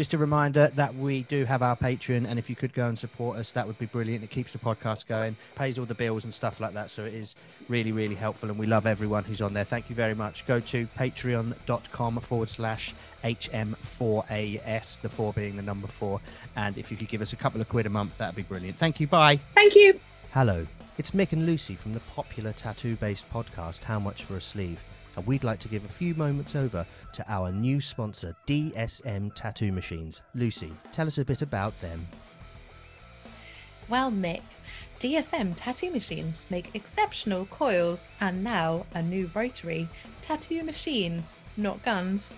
just a reminder that we do have our Patreon, and if you could go and support us, that would be brilliant. It keeps the podcast going, pays all the bills and stuff like that. So it is really, really helpful, and we love everyone who's on there. Thank you very much. Go to patreon.com forward slash HM4AS, the four being the number four. And if you could give us a couple of quid a month, that'd be brilliant. Thank you. Bye. Thank you. Hello, it's Mick and Lucy from the popular tattoo based podcast How Much for a Sleeve, and we'd like to give a few moments over to our new sponsor, DSM Tattoo Machines. Lucy, tell us a bit about them. Well, Mick, DSM tattoo machines make exceptional coils and now a new rotary. Tattoo machines, not guns.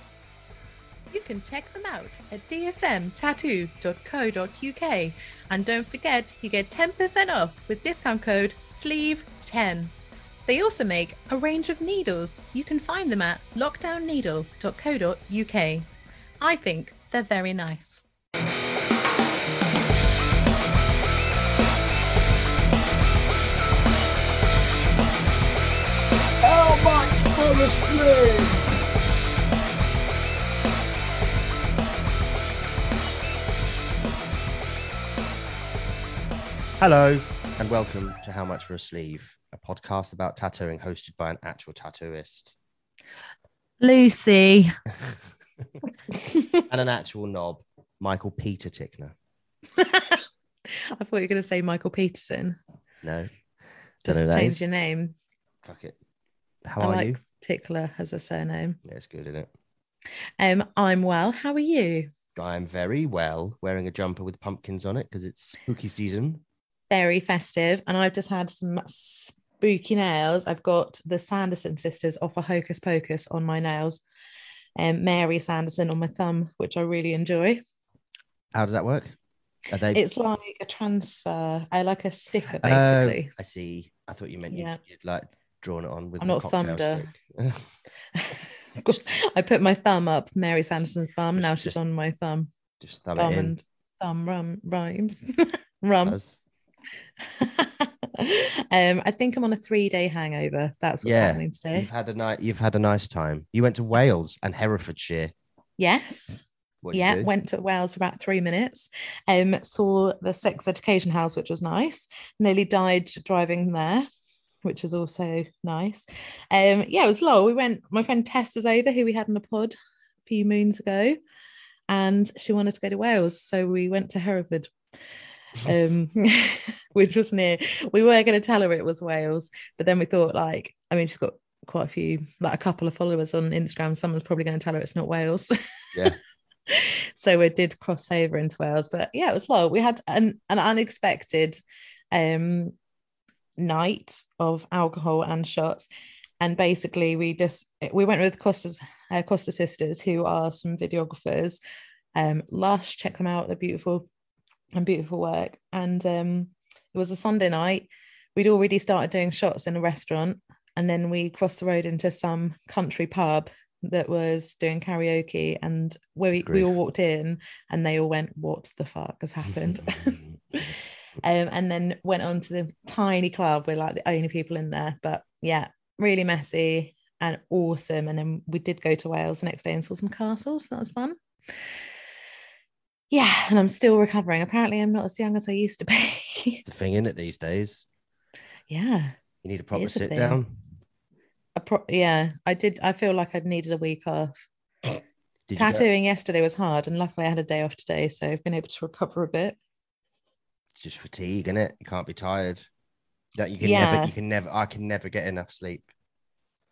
You can check them out at dsmtattoo.co.uk and don't forget you get 10% off with discount code SLEEVE10. They also make a range of needles. You can find them at lockdownneedle.co.uk. I think they're very nice. How much for the slave? Hello, and welcome to How Much for a Sleeve, a podcast about tattooing hosted by an actual tattooist Lucy. and an actual knob, Michael Peter Tickner. I thought you were going to say Michael Peterson. No, Just Don't that change your name. fuck it. How I are like you? Tickler as a surname. Yeah, it's good, isn't it? Um, I'm well. How are you? I'm very well, wearing a jumper with pumpkins on it because it's spooky season. Very festive, and I've just had some spooky nails. I've got the Sanderson sisters off a Hocus Pocus on my nails, and Mary Sanderson on my thumb, which I really enjoy. How does that work? Are they? It's like a transfer. I like a sticker, Oh, basically. I see. I thought you meant Yeah. you'd, you'd like drawn it on with I'm not Thunder. I put my thumb up Mary Sanderson's bum. now she's just on my thumb. Just thumb Bum it in. and thumb rum rhymes. rum. Um, I think I'm on a three day hangover. That's what's Yeah, happening today. You've had a night. You've had a nice time. You went to Wales and Herefordshire. Yes. What yeah, went to Wales for about three minutes. Um, saw the sex education house, which was nice. Nearly died driving there, which was also nice. Um, yeah, it was long. We went. My friend Tess is over, who we had in a pod a few moons ago, and she wanted to go to Wales, so we went to Hereford. Um which was near we were going to tell her it was wales but then we thought like i mean she's got quite a few like a couple of followers on instagram. Someone's probably going to tell her it's not wales. Yeah. so we did cross over into wales but yeah it was low we had an, an unexpected um night of alcohol and shots. And basically we just we went with costa's uh, costa sisters who are some videographers. Um lush check them out. They're beautiful and beautiful work. And um, it was a Sunday night. We'd already started doing shots in a restaurant, and then we crossed the road into some country pub that was doing karaoke. And we we all walked in, and they all went, "What the fuck has happened?" um, and then went on to the tiny club. We're like the only people in there, but yeah, really messy and awesome. And then we did go to Wales the next day and saw some castles. That was fun. Yeah, and I'm still recovering. Apparently, I'm not as young as I used to be. the thing in it these days. yeah, You need a proper a sit thing. down. I pro- yeah, I did. I feel like I needed a week off. Tattooing yesterday was hard, and luckily I had a day off today, so I've been able to recover a bit. It's just fatigue, is it? You can't be tired. No, you can Yeah. never. You can never. I can never get enough sleep.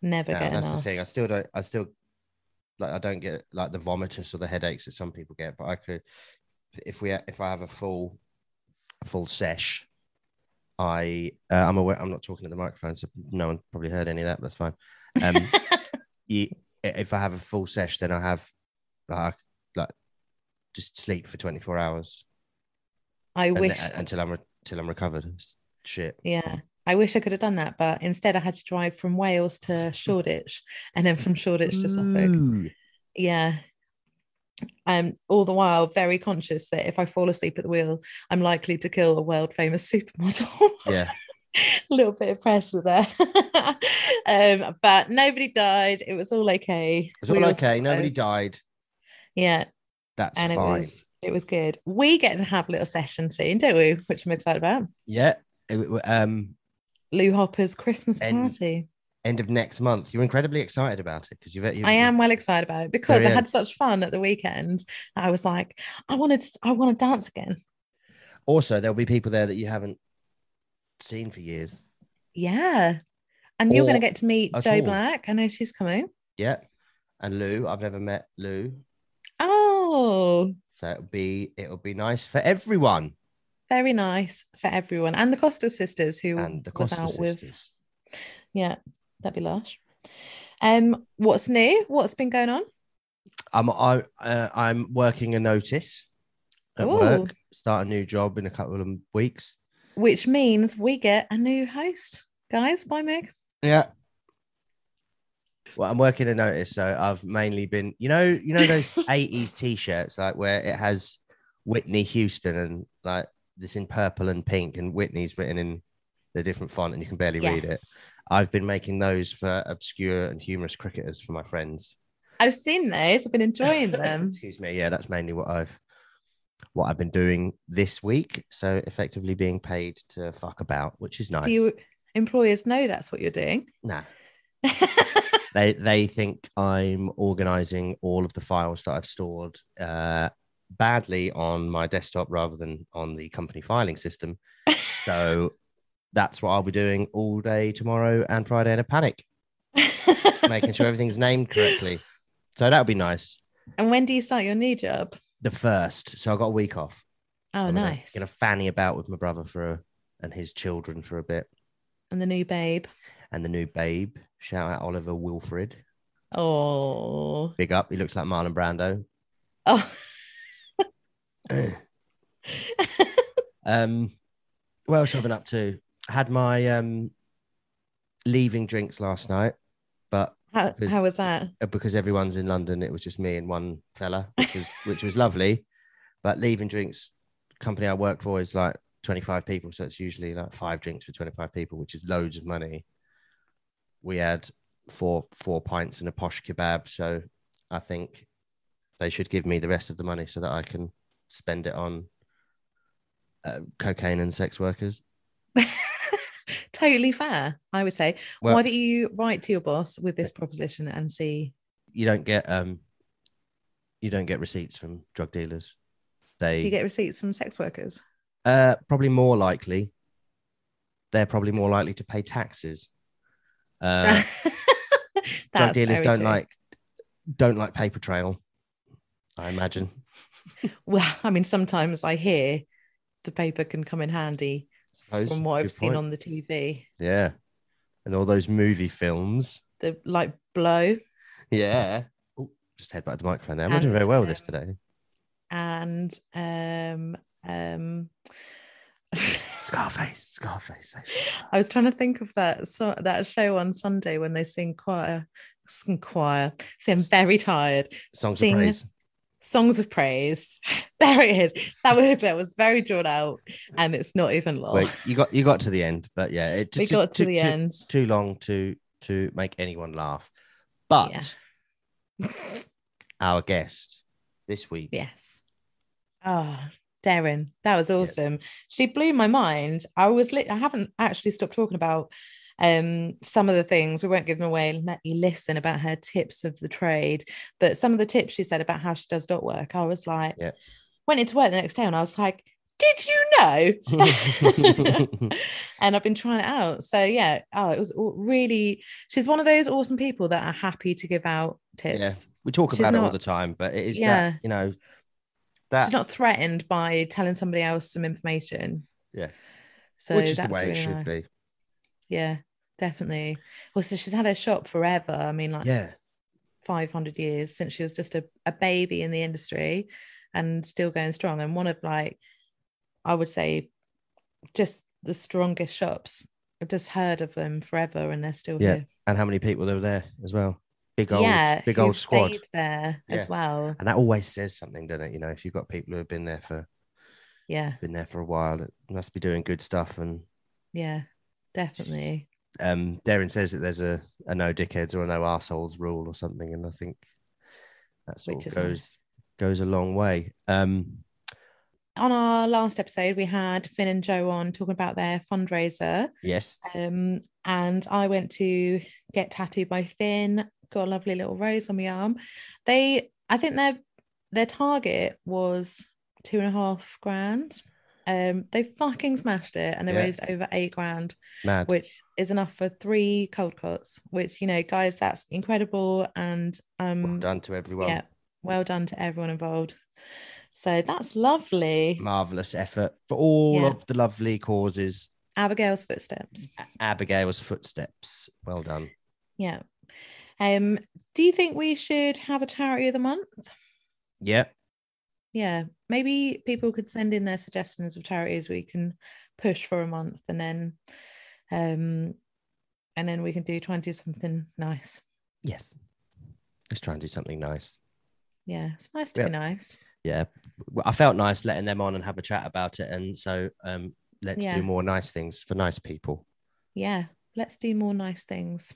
Never Yeah, get that's the thing. I still don't. I still like. I don't get like the vomitus or the headaches that some people get. But I could, if we if I have a full, a full sesh, I uh, I'm aware. I'm not talking to the microphone, so no one probably heard any of that. But that's fine. Um, you, if I have a full sesh, then I have like like just sleep for 24 hours I and wish. until I'm until I'm recovered. Shit. Yeah, I wish I could have done that, but instead I had to drive from Wales to Shoreditch, and then from Shoreditch to Suffolk. Ooh. Yeah. I'm all the while very conscious that if I fall asleep at the wheel, I'm likely to kill a world famous supermodel. Yeah. a little bit of pressure there. um, but nobody died. It was all okay. It was all We okay. Nobody died. Yeah. That's and fine. it was it was good. We get to have a little session soon, don't we? Which I'm excited about. Yeah. Um, Lou Hopper's Christmas And- party. end of next month. You're incredibly excited about it because you've, you've. I am well excited about it because I had such fun at the weekend. I was like, I wanted, to, I want to dance again. Also, there'll be people there that you haven't seen for years. Yeah, and you're going to get to meet Joe all. Black. I know she's coming. Yeah. And Lou, I've never met Lou, Oh, so it'll be it'll be nice for everyone. Very nice for everyone, and the Costa sisters who And the was Costa out with. Yeah, that'd be lush. Um, what's new? What's been going on? I'm I, uh, I'm working a notice at Ooh. work. Start a new job in a couple of weeks. Which means we get a new host, guys. Bye, Meg. Yeah. Well, I'm working a notice, so I've mainly been, you know, you know those '80s T-shirts, like where it has Whitney Houston and like this in purple and pink, and Whitney's written in the different font, and you can barely read it. I've been making those for obscure and humorous cricketers for my friends. I've seen those. I've been enjoying them. Excuse me. Yeah, that's mainly what I've what I've been doing this week. So effectively being paid to fuck about, which is nice. Do you employers know that's what you're doing? Nah. They they think I'm organizing all of the files that I've stored uh, badly on my desktop rather than on the company filing system. So that's what I'll be doing all day tomorrow and Friday in a panic, making sure everything's named correctly. So that'll be nice. and when do you start your new job? The first, so I got a week off. So Oh, I'm gonna- nice. Gonna fanny about with my brother for a, and his children for a bit, And the new babe. and the new babe. Shout out Oliver Wilfred. Oh, Big up. He looks like Marlon Brando. oh. Um, what else have I been up to? I had my um leaving drinks last night, but how, Because- how was that? uh, because everyone's in London, it was just me and one fella, which was which was lovely. But leaving drinks company I work for is like 25 people, so it's usually like five drinks for 25 people, which is loads of money. We had four four pints and a posh kebab, so I think they should give me the rest of the money so that I can spend it on uh, cocaine and sex workers. totally fair, I would say. Well, Why don't you write to your boss with this proposition and see? you don't get um you don't get receipts from drug dealers. They Do you get receipts from sex workers? uh probably more likely they're probably more likely to pay taxes. Uh drug dealers don't true. like don't like paper trail, I imagine. Well, I mean, sometimes I hear the paper can come in handy from what I've Good seen point. on the TV. Yeah. And all those movie films. The like blow Yeah. Oh, just to the microphone there. I'm not doing very well with this um, today. and um um Scarface, Scarface. some I was trying to think of that so that show on Sunday when they sing choir, sing choir. See, I'm very tired. Songs Sing- of praise. Songs of praise. There it is. That was that was very drawn out, and it's not even long. Wait, you got you got to the end, but yeah, it we too- got to too- the too- end. too long to to make anyone laugh. But our guest this week, Yes. Oh, Darren, that was awesome. She blew my mind. I was lit. I haven't actually stopped talking about um some of the things we won't give them away let you listen about her tips of the trade but some of the tips she said about how she does dot work i was like Yeah. went into work the next day and i was like did you know and I've been trying it out. So yeah, oh, it was really. She's one of those awesome people that are happy to give out tips. Yeah, we talk She's about it all the time, but it is Yeah. that you know that She's not threatened by telling somebody else some information. Yeah. So which is the that's way it should nice. be. Yeah, definitely. Well, so she's had her shop forever. I mean, like Yeah, 500 years since she was just a, a baby in the industry and still going strong. And one of like, I would say, just the strongest shops. I've just heard of them forever and they're still Yeah, here. and how many people were there as well? Big old, yeah, big old squad, there Yeah. as well. and that always says something, doesn't it? You know, if you've got people who have been there for Yeah, been there for a while, it must be doing good stuff. And yeah, definitely. Um, Darren says that there's a, a no dickheads or a no assholes rule or something, and I think that sort of goes nice. goes a long way. Um, On our last episode, we had Finn and Joe on talking about their fundraiser. yes, Um, and I went to get tattooed by Finn, got a lovely little rose on my arm. They, I think their their target was two and a half grand. Um, they fucking smashed it and they Yeah. raised over eight grand, mad. which is enough for three cold cuts, which you know, guys, that's incredible. And um well done to everyone. yeah, well done to everyone involved. So that's lovely. Marvelous effort for all Yeah. of the lovely causes. Abigail's footsteps. Abigail's footsteps. Well done. Yeah. Um, do you think we should have a charity of the month? Yeah, Yeah, maybe people could send in their suggestions of charities we can push for a month and then um and then we can do try and do something nice. yes. Let's try and do something nice. Yeah, it's nice to Yeah. be nice. Yeah, I felt nice letting them on and have a chat about it, and so um, let's Yeah. do more nice things for nice people. Yeah, let's do more nice things.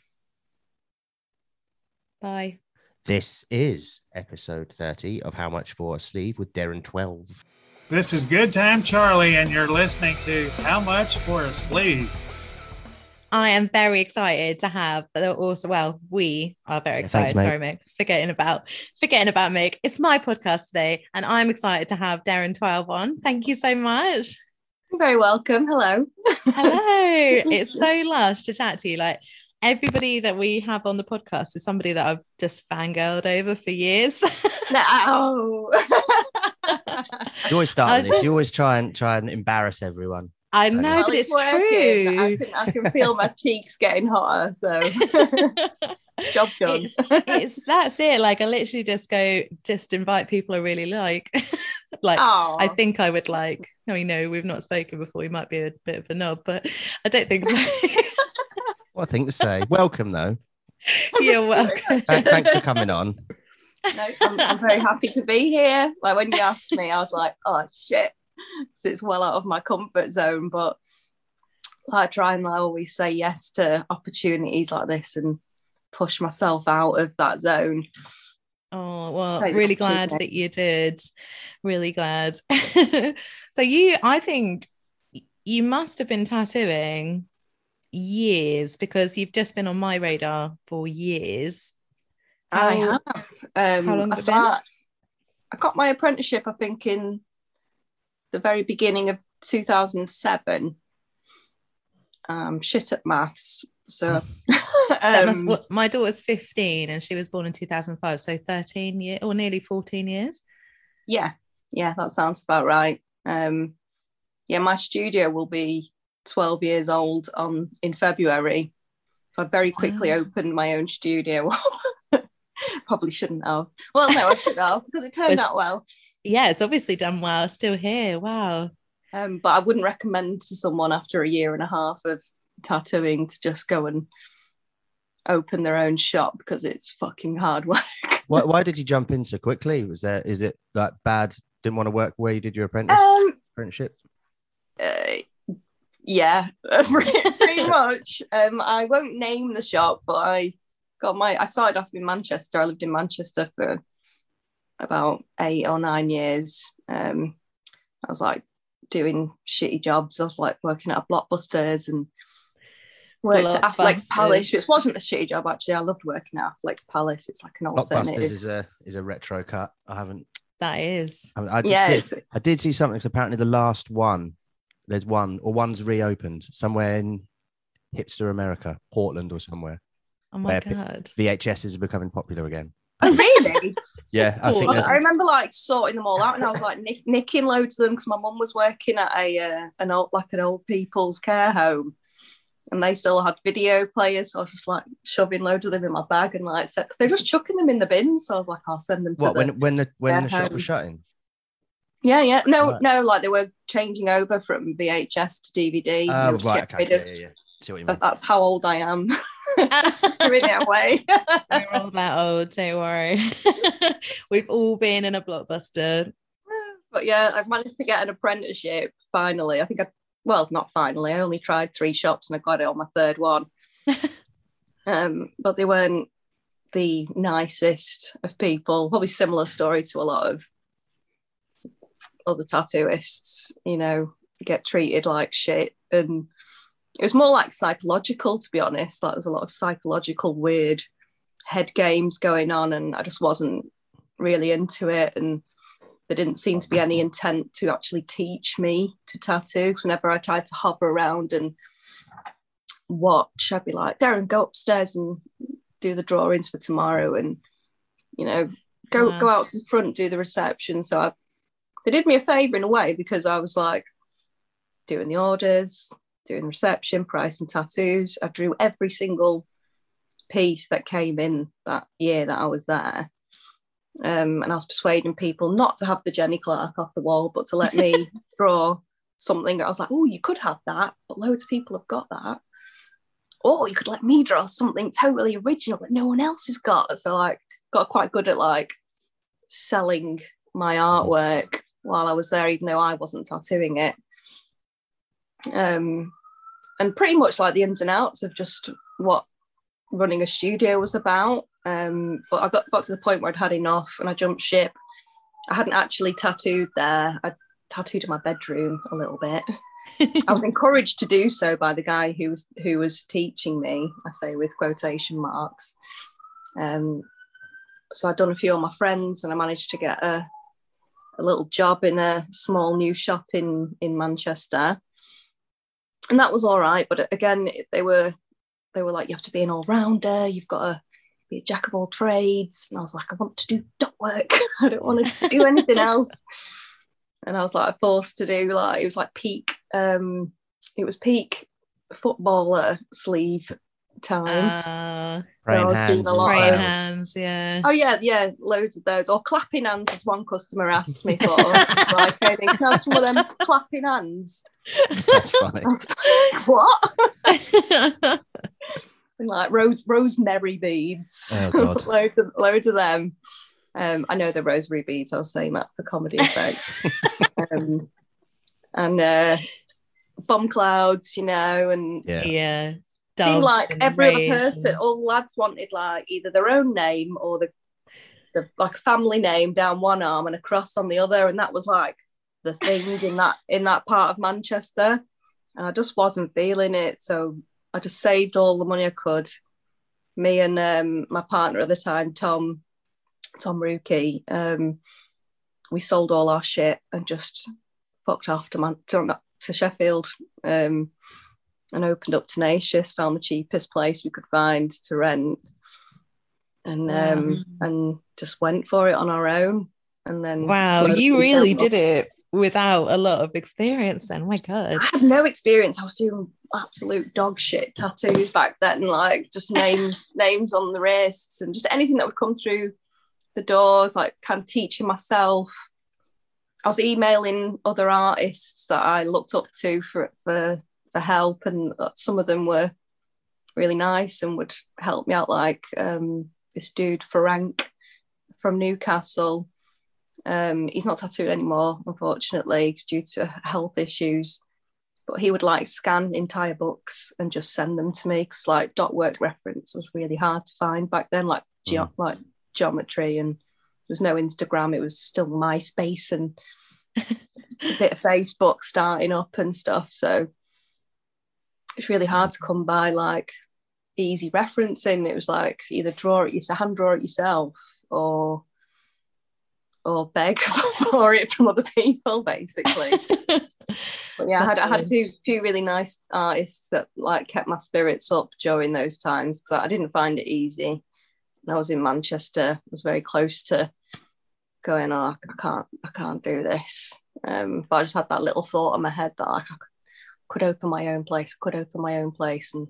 Bye. This is episode 30 of How Much for a Sleeve with Darren 12. This is Good Time Charlie, and you're listening to How Much for a Sleeve. I am very excited to have also well, we are very Yeah, thanks, excited. mate. Sorry, Mick. Forgetting about forgetting about Mick. It's my podcast today, and I'm excited to have Darren 12 on. Thank you so much. You're very welcome. Hello. Hello. it's so lush to chat to you. Like everybody that we have on the podcast is somebody that I've just fangirled over for years. No. Oh. You always start I with this. just- You always try and try and embarrass everyone. I know, Well, but it's, working. I true. can, I can feel my cheeks getting hotter. So job done. it's, it's that's it. Like I literally just go, just invite people I really like. like Aw. I think I would like. No, we know we've not spoken before. We might be a bit of a knob, but I don't think so. What a thing to say. Welcome, though. You're welcome. Th- Thanks for coming on. No, I'm, I'm very happy to be here. Like when you asked me, I was like, oh shit. So it's well out of my comfort zone. But I try and I always say yes to opportunities like this and push myself out of that zone. Oh well, Take the really glad that you did. Really glad. so you, I think you must have been tattooing years because you've just been on my radar for years. I have. Um, how long I been? start- I got my apprenticeship, I think, in the very beginning of 2007. Um, shit at maths. So, must, um, well, my daughter's 15 and she was born in 2005, so 13 years or nearly 14 years. yeah, yeah, that sounds about right. Um, yeah, my studio will be 12 years old on in February. So I very quickly Wow. opened my own studio. Probably shouldn't have. Well, no, I should have because it turned Was- out well. Yeah, it's obviously done well. Still here. Wow. Um, but I wouldn't recommend to someone after a year and a half of tattooing to just go and open their own shop because it's fucking hard work. Why, why did you jump in so quickly? Was there, is it like bad? Didn't want to work where you did your apprentice, Um, apprenticeship? uh, yeah, pretty, pretty much. Um, I won't name the shop, but I got my. I started off in Manchester. I lived in Manchester for about eight or nine years. Um, I was like doing shitty jobs. of like working at a Blockbusters and worked at Affleck's Palace, which wasn't a shitty job actually. I loved working at Affleck's Palace. It's like an Blockbusters alternative. is a is a retro cut. I haven't. That is. I, I did yeah, see, it's, I did see something. 'cause apparently, the last one, there's one or one's reopened somewhere in hipster America, Portland or somewhere. Oh my God. VHS are becoming popular again. oh really? Yeah, I think I, remember like sorting them all out, and I was like nick, nicking loads of them because my mum was working at a uh, an old like an old people's care home, and they still had video players. So I was just like shoving loads of them in my bag and like so, cause they're just chucking them in the bin. So I was like, I'll send them to what the when when the when their the shop home. was shutting. Yeah yeah no Right. no like they were changing over from VHS to DVD. Oh, right, okay, rid yeah, of- yeah, yeah. See what you mean. But that's how old I am. Giving it away. We're all that old, don't worry. We've all been in a blockbuster. but yeah, I've managed to get an apprenticeship finally. I think I, well, not finally. I only tried three shops and I got it on my third one. um, but they weren't the nicest of people. Probably similar story to a lot of other tattooists, you know, get treated like shit. And it was more like psychological, to be honest. Like there was a lot of psychological weird head games going on, and I just wasn't really into it. And there didn't seem to be any intent to actually teach me to tattoo. Whenever I tried to hover around and watch, I'd be like, Darren, go upstairs and do the drawings for tomorrow, and you know, go Wow. go out to the front, do the reception. So I, they did me a favor in a way because I was like doing the orders, doing reception, pricing tattoos. I drew every single piece that came in that year that I was there. Um, and I was persuading people not to have the Jenny Clark off the wall, but to let me draw something. I was like, oh, you could have that, but loads of people have got that. Or you could let me draw something totally original that no one else has got. So like got quite good at like selling my artwork while I was there, even though I wasn't tattooing it. Um, and pretty much like the ins and outs of just what running a studio was about. Um, but I got, got to the point where I'd had enough and I jumped ship. I hadn't actually tattooed there. I tattooed in my bedroom a little bit. I was encouraged to do so by the guy who was who was teaching me. I say with quotation marks. Um, so I'd done a few of my friends, and I managed to get a a little job in a small new shop in in Manchester, and that was all right. But again, they were they were like, you have to be an all rounder. You've got to be a jack of all trades. And I was like, I want to do dot work. I don't want to do anything else. And I was like forced to do like it was like peak. Um, it was peak footballer sleeve time. Uh, I Praying was doing hands. a and lot of- praying clouds. hands, yeah. Oh yeah, yeah, loads of those. Or clapping hands, as one customer asked me for. like, hey, can I have some of them clapping hands? That's funny. I was like, what? And like rose rosemary beads. Oh, God. loads of loads of them. Um, I know the rosary beads. I was saying that for comedy effect. um, and uh, bomb clouds, you know, and Yeah. yeah. Seemed like every other person, and- all the lads wanted like either their own name or the, the like family name down one arm and a cross on the other, and that was like the thing in that in that part of Manchester, and I just wasn't feeling it. So I just saved all the money I could. Me and um, my partner at the time, Tom, Tom Rookie, um, we sold all our shit and just fucked off to Man- to, to Sheffield. Um, and opened up Tenacious, found the cheapest place we could find to rent, and um, Wow. and just went for it on our own. And then Wow, you really did it without a lot of experience then. My God. I had no experience. I was doing absolute dog shit tattoos back then, like just names names on the wrists and just anything that would come through the doors, like kind of teaching myself. I was emailing other artists that I looked up to for for for help, and some of them were really nice and would help me out. Like um, this dude Frank from Newcastle. Um, he's not tattooed anymore, unfortunately, due to health issues. But he would like scan entire books and just send them to me because like dot work reference was really hard to find back then, like ge- Mm. like geometry and there was no Instagram. It was still MySpace and a bit of Facebook starting up and stuff. So it's really hard to come by like easy referencing. It was like either draw it yourself, hand draw it yourself, or or beg for it from other people, basically. But yeah, I had I had a few few really nice artists that like kept my spirits up during those times because I didn't find it easy. And I was in Manchester, I was very close to going, oh, I can't, I can't do this. Um, but I just had that little thought in my head that like, I could open my own place, could open my own place, and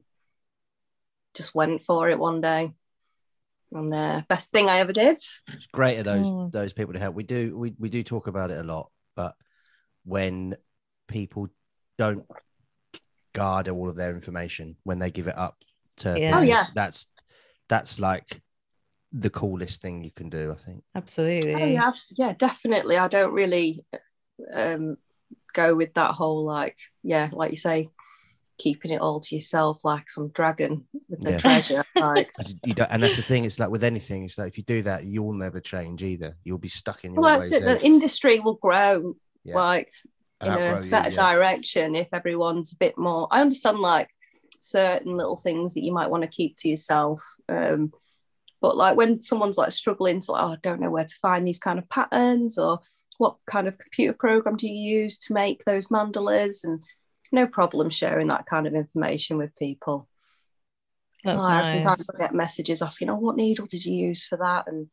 just went for it one day. And uh, best thing I ever did. It's great of those Mm. those people to help. We do we, we do talk about it a lot, but when people don't guard all of their information when they give it up to Yeah. Oh, yeah. that's that's like the coolest thing you can do, I think. Absolutely. Oh yeah, yeah, definitely. I don't really um go with that whole like, yeah, like you say, keeping it all to yourself like some dragon with the Yeah. treasure. Like, You don't, and that's the thing. It's like with anything. It's like if you do that, you'll never change either. You'll be stuck in your well, that's it. The industry will grow Yeah. like in a you, better yeah. direction if everyone's a bit more i understand like certain little things that you might want to keep to yourself um but like when someone's like struggling to like, oh, i don't know where to find these kind of patterns or what kind of computer program do you use to make those mandalas and no problem sharing that kind of information with people That's like, nice. sometimes I get messages asking oh what needle did you use for that and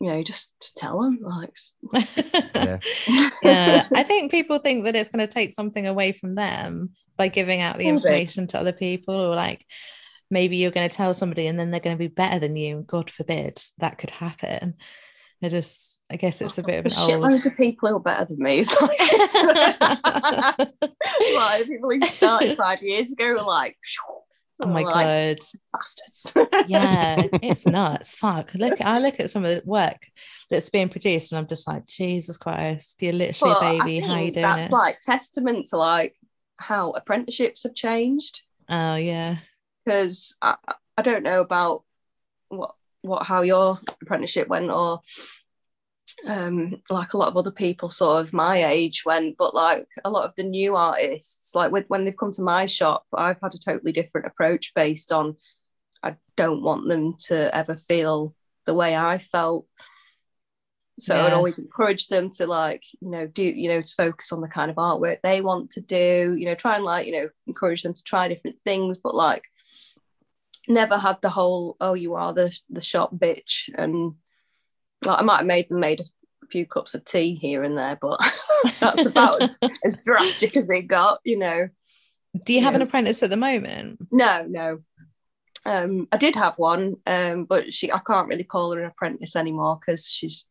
you know just just tell them like Yeah. yeah, I think people think that it's going to take something away from them by giving out the Maybe. information to other people, or like maybe you're going to tell somebody and then they're going to be better than you. God forbid that could happen. I just, I guess it's a bit of an Shit, old. loads of people who are better than me. It's like, like people who started five years ago were like, oh my like, god, bastards. yeah, it's nuts. Fuck. Look, I look at some of the work that's being produced, and I'm just like, Jesus Christ, you're literally But a baby. How you doing that's it? like testament to like how apprenticeships have changed. oh yeah, Because I, I don't know about what what how your apprenticeship went or um like a lot of other people sort of my age went but like a lot of the new artists like with, when they've come to my shop i've had a totally different approach based on i don't want them to ever feel the way i felt. So i'd always encourage them to like you know do you know to focus on the kind of artwork they want to do you know try and like you know encourage them to try different things but like never had the whole oh you are the the shop bitch and like I might have made them made a few cups of tea here and there, but that's about as, as drastic as it got, you know. do you have an apprentice at the moment? No, no. Um, I did have one, um, but she I can't really call her an apprentice anymore because she's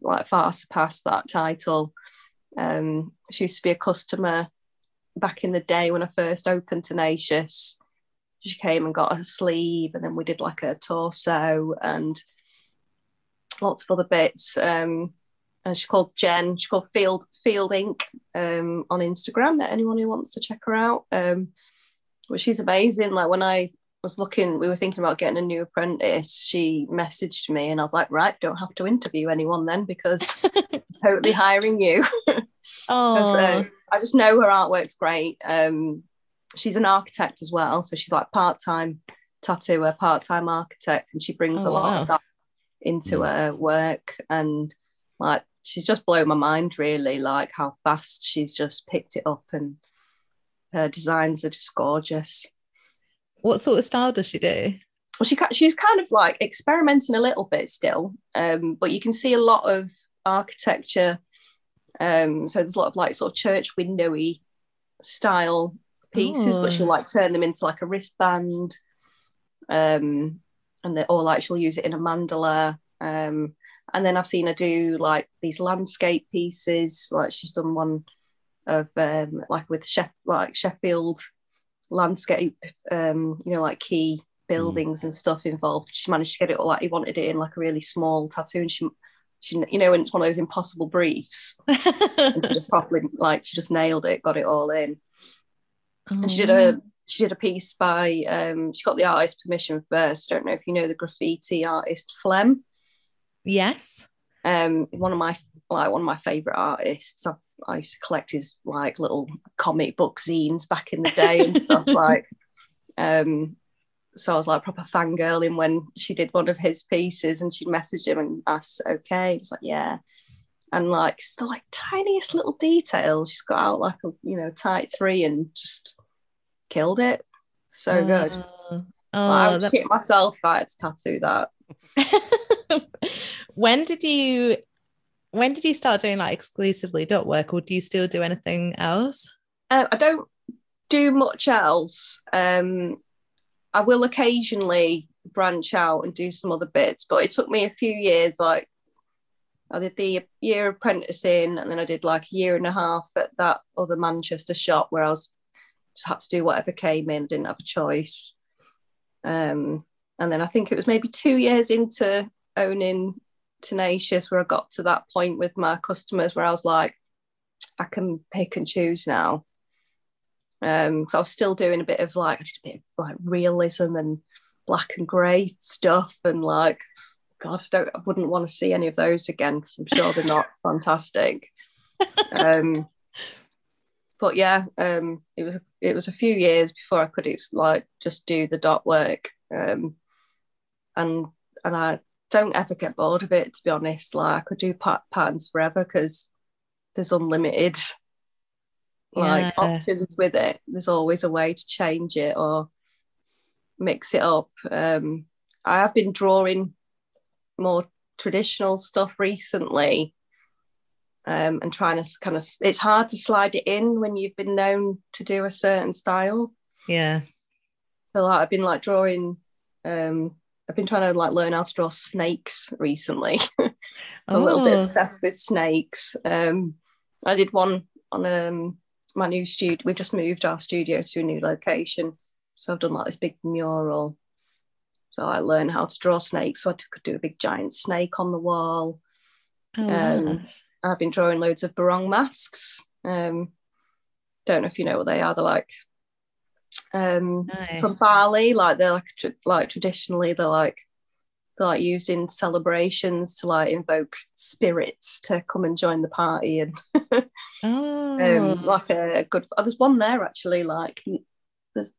like far surpassed that title. Um, she used to be a customer back in the day when I first opened Tenacious. She came and got a sleeve, and then we did like a torso and lots of other bits. Um, and she's called Jen. She's called Field Field Inc. Um, on Instagram. Anyone who wants to check her out. Um, but she's amazing. Like when I was looking, we were thinking about getting a new apprentice. She messaged me, and I was like, right, don't have to interview anyone then because I'm totally hiring you. Oh, uh, I just know her artwork's great. Um, she's an architect as well, so she's like part time tattooer, part time architect, and she brings Oh, a lot wow. of that into her work. And like, she's just blown my mind, really, like how fast she's just picked it up, and her designs are just gorgeous. what sort of style does she do? Well, she she's kind of like experimenting a little bit still, um, but you can see a lot of architecture. Um, so there's a lot of like sort of church windowy style pieces, Oh. but she'll like turn them into like a wristband, um, and they, or like she'll use it in a mandala. Um, and then I've seen her do like these landscape pieces, like she's done one of um, like with Sheff- like Sheffield landscape, um, you know, like key buildings and stuff involved. She managed to get it all like he wanted it in like a really small tattoo, and she, she, you know, when it's one of those impossible briefs, and she just properly like she just nailed it, got it all in. And she did Oh, a she did a piece by um, she got the artist permission first. I don't know if you know the graffiti artist Phlegm. yes. Um, one of my like one of my favorite artists. I, I used to collect his like little comic book zines back in the day and stuff like. Um, so I was like proper fangirling when she did one of his pieces, and she messaged him and asked, "Okay," he was like, "Yeah." And like the like tiniest little detail, she's got out like a you know tight three and just killed it. So good. Oh, Like, I would that- shit myself if I had to tattoo that. when did you when did you start doing like exclusively dot work or do you still do anything else Uh, I don't do much else. Um, I will occasionally branch out and do some other bits, but it took me a few years. Like I did the year apprenticing, and then I did like a year and a half at that other Manchester shop where I was just had to do whatever came in, didn't have a choice. Um, and then I think it was maybe two years into owning Tenacious where I got to that point with my customers where I was like, I can pick and choose now. Um, so I was still doing a bit of like I did a bit of like realism and black and grey stuff, and like, God, I don't, I wouldn't want to see any of those again because I'm sure they're not fantastic. um, but yeah, um, it was it was a few years before I could it's like just do the dot work, um, and and I don't ever get bored of it to be honest. Like I could do pat- patterns forever because there's unlimited like Yeah. options with it. There's always a way to change it or mix it up. Um, I have been drawing more traditional stuff recently. Um, and trying to kind of, it's hard to slide it in when you've been known to do a certain style. Yeah. So like I've been like drawing, um, I've been trying to like learn how to draw snakes recently. I'm a little bit Oh. obsessed with snakes. Um, I did one on um, my new studio. we've just moved our studio to a new location, so I've done like this big mural. So I learned how to draw snakes. So I could do a big giant snake on the wall. Oh, Um. I've been drawing loads of barong masks. Um, don't know if you know what they are. They're like um, No. from Bali. Like they're like tr- like traditionally they're like they're like used in celebrations to like invoke spirits to come and join the party and oh. um, like a, good. Oh, there's one there actually. Like there's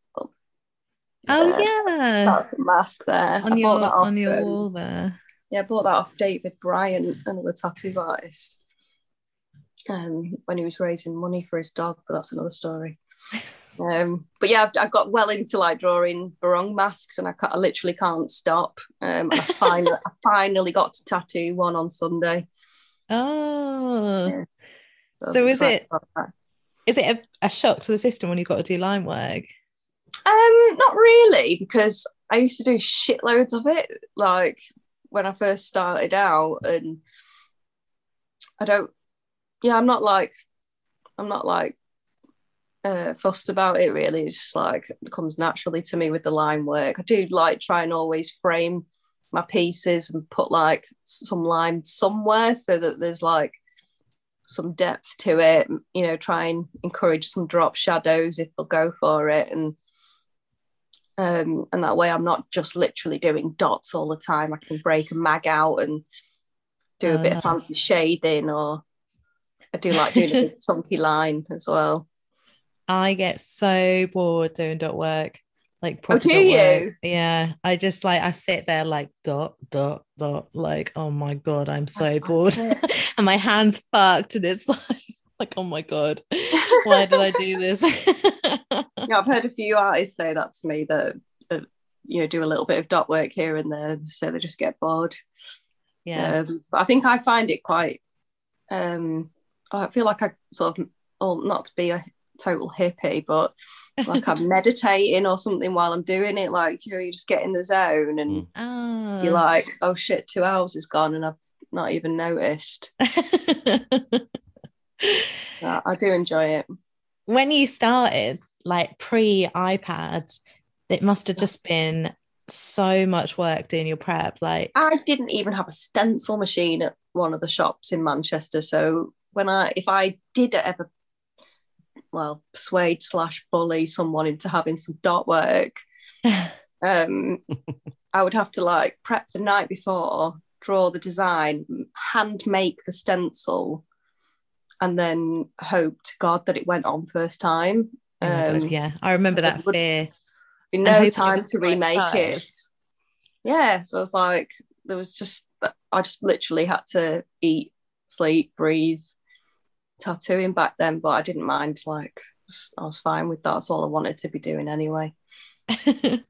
oh yeah, that's a mask there. On I your on your um, wall there. Yeah, I bought that off David Bryant, another tattoo artist. Um, when he was raising money for his dog, but that's another story. Um, but yeah, I've, I've, got well into like drawing barong masks, and I, I literally can't stop. Um, I finally, I finally got to tattoo one on Sunday. Oh. Yeah. So I'm is it-. Is it a, a shock to the system when you've got to do line work? Um, not really, because I used to do shitloads of it, like when I first started out, and I don't. Yeah, I'm not like, I'm not like uh, fussed about it. Really, it's just like it comes naturally to me with the line work. I do like try and always frame my pieces and put like some line somewhere so that there's like some depth to it. You know, try and encourage some drop shadows if they'll go for it, and um, and that way I'm not just literally doing dots all the time. I can break a mag out and do a bit Ah. of fancy shading, or I do like doing a big chunky line as well. I get so bored doing dot work. Like Oh, do dot work. you? Yeah. I just like I sit there like dot, dot, dot, like, oh my god, I'm so bored. and my hands fucked, and it's like, like, oh my god, why did I do this? Yeah, I've heard a few artists say that to me that, that you know do a little bit of dot work here and there, so they just get bored. yeah. Um, but I think I find it quite. Um, I feel like I sort of, well, not to be a total hippie, but like I'm meditating or something while I'm doing it. Like you know, you just get in the zone and. Ah. you're like, oh shit, two hours is gone and I've not even noticed. I, I do enjoy it. when you started, like pre iPads, it must have just been so much work doing your prep. Like, I didn't even have a stencil machine at one of the shops in Manchester. So when I, if I did ever, well, persuade slash bully someone into having some dot work, um, I would have to like prep the night before, draw the design, hand make the stencil, and then hope to God that it went on first time. Oh Um, God, yeah, I remember that would- fear. Be no time to the right remake it. size. yeah so i was like there was just i just literally had to eat sleep breathe tattooing back then but i didn't mind like i was fine with that that's all i wanted to be doing anyway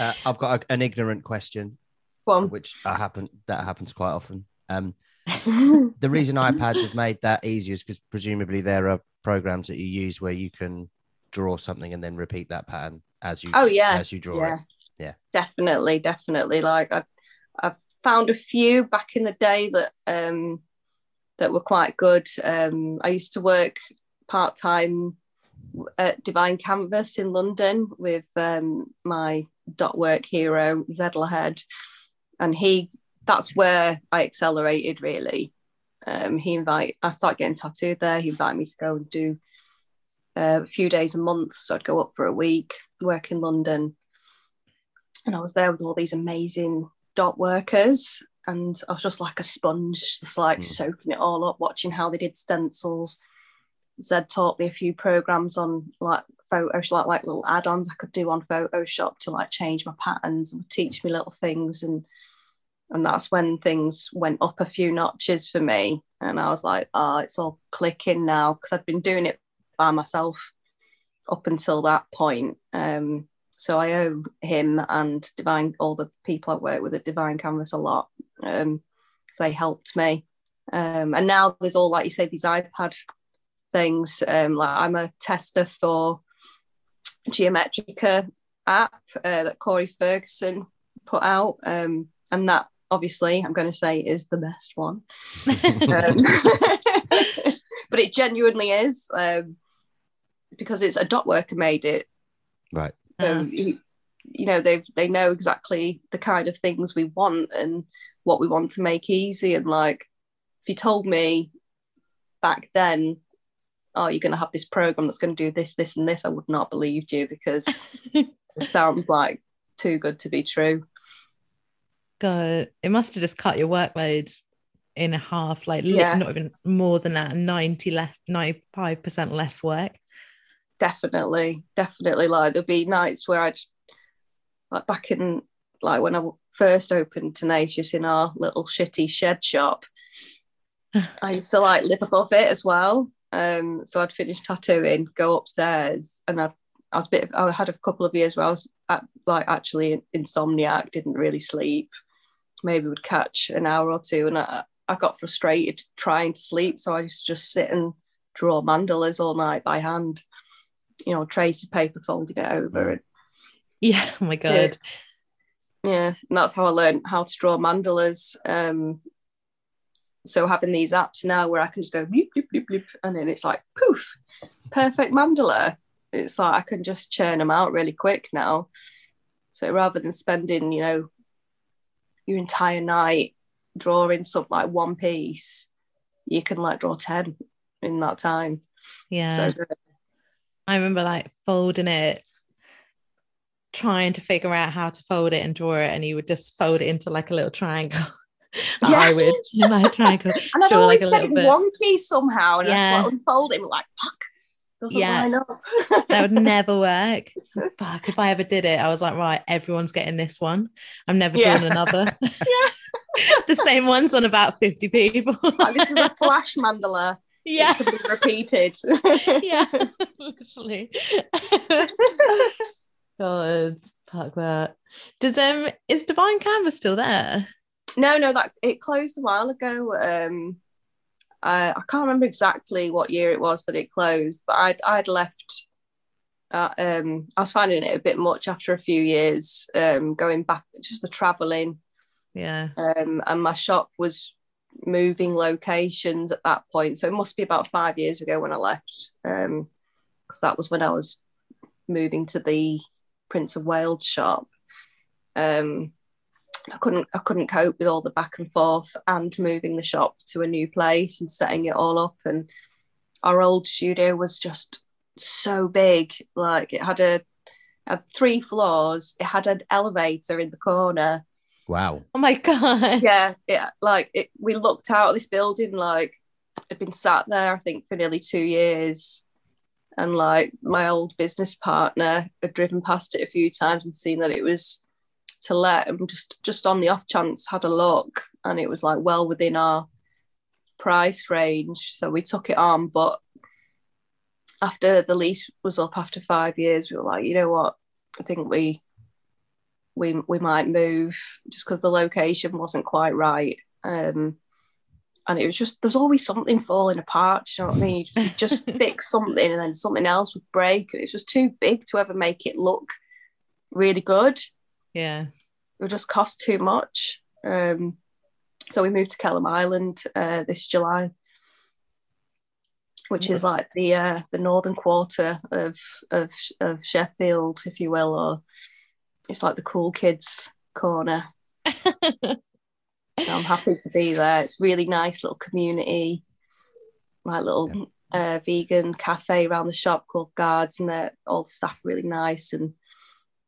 Uh, I've got a, an ignorant question, well which I happen that happens quite often. Um, the reason iPads have made that easier is because presumably there are programs that you use where you can draw something and then repeat that pattern as you oh yeah. as you draw yeah it. Yeah. definitely definitely. Like i i've found a few back in the day that um that were quite good. Um i used to work part-time at divine canvas in london with um my dot work hero Xed LeHead and he that's where i accelerated really. Um he invite i started getting tattooed there. He invited me to go and do uh, a few days a month so i'd go up for a week work in london and I was there with all these amazing dot workers. and I was just like a sponge, just like Mm. soaking it all up, watching how they did stencils. Xed taught me a few programs on like Photoshop, like, like little add-ons I could do on Photoshop to like change my patterns and teach me little things and and that's when things went up a few notches for me and I was like, oh, it's all clicking now because I'd been doing it by myself up until that point. Um, so I owe him and Divine, all the people I work with at Divine Canvas a lot. Um, they helped me. Um, and now there's all, like you say, these iPad things. Um, like I'm a tester for Geometrica app uh, that Corey Ferguson put out. Um, and that obviously I'm going to say is the best one. Um, but it genuinely is um, because it's a dot worker made it. Right. So Ah. you, you know they they know exactly the kind of things we want and what we want to make easy. And like if you told me back then, oh, you're going to have this program that's going to do this, this, and this, I would not have believed you because it sounds like too good to be true. God, it must have just cut your workloads in half, like Yeah. not even more than that, 90 less, 95% less work. Definitely definitely like there'll be nights where i'd like back in like when i first opened tenacious in our little shitty shed shop i used to like live above it as well um so i'd finish tattooing go upstairs and i'd I was a bit. I had a couple of years where I was at, like actually insomniac, didn't really sleep. Maybe would catch an hour or two, and I, I got frustrated trying to sleep, so I used to just sit and draw mandalas all night by hand. You know, trace of paper, folding it over, and Yeah, oh my God. yeah, and that's how I learned how to draw mandalas. Um, so having these apps now where I can just go bloop, bloop, bloop, bloop, and then it's like poof, perfect mandala. It's like I can just churn them out really quick now. So rather than spending, you know, your entire night drawing something like one piece, you can like draw 10 in that time. Yeah. So I remember like folding it, trying to figure out how to fold it and draw it, and you would just fold it into like a little triangle. Yeah. I would like triangle. and I'd draw always like a get little bit. wonky somehow, and I Yeah. just like unfold it and like, fuck, doesn't Yeah. line up. That would never work. Fuck, if I ever did it, I was like, right, everyone's getting this one. I'm never Yeah. doing another. yeah. the same one's on about 50 people. Like, this is a flash mandala. Yeah. It can be repeated. yeah, literally. God, fuck that. Does um is Divine Canvas still there? No, no, that it closed a while ago. Um, I, I can't remember exactly what year it was that it closed, but I'd I'd left. Uh, um, I was finding it a bit much after a few years. Um, going back, just the traveling. Yeah. Um, and my shop was moving locations at that point, so it must be about five years ago when I left. Um, because that was when I was moving to the Prince of Wales shop. Um, I couldn't I couldn't cope with all the back and forth and moving the shop to a new place and setting it all up. And our old studio was just so big. Like it had a had three floors. It had an elevator in the corner. Wow. Oh my god. Yeah, yeah. Like it, we looked out at this building like had been sat there I think for nearly two years. And like my old business partner had driven past it a few times and seen that it was to let and just just on the off chance had a look and it was like well within our price range. So we took it on. But after the lease was up after five years, we were like, you know what? I think we we we might move just because the location wasn't quite right. Um, and it was just there was always something falling apart. You know what I mean? You just fix something and then something else would break, and it's just too big to ever make it look really good. Yeah. It would just cost too much. Um, so we moved to Kelham Island uh, this July, which is like the uh, the northern quarter of, of of Sheffield, if you will, or it's like the cool kids corner. I'm happy to be there. It's really nice little community, my little uh, vegan cafe around the shop called Guards, and they're all the staff really nice and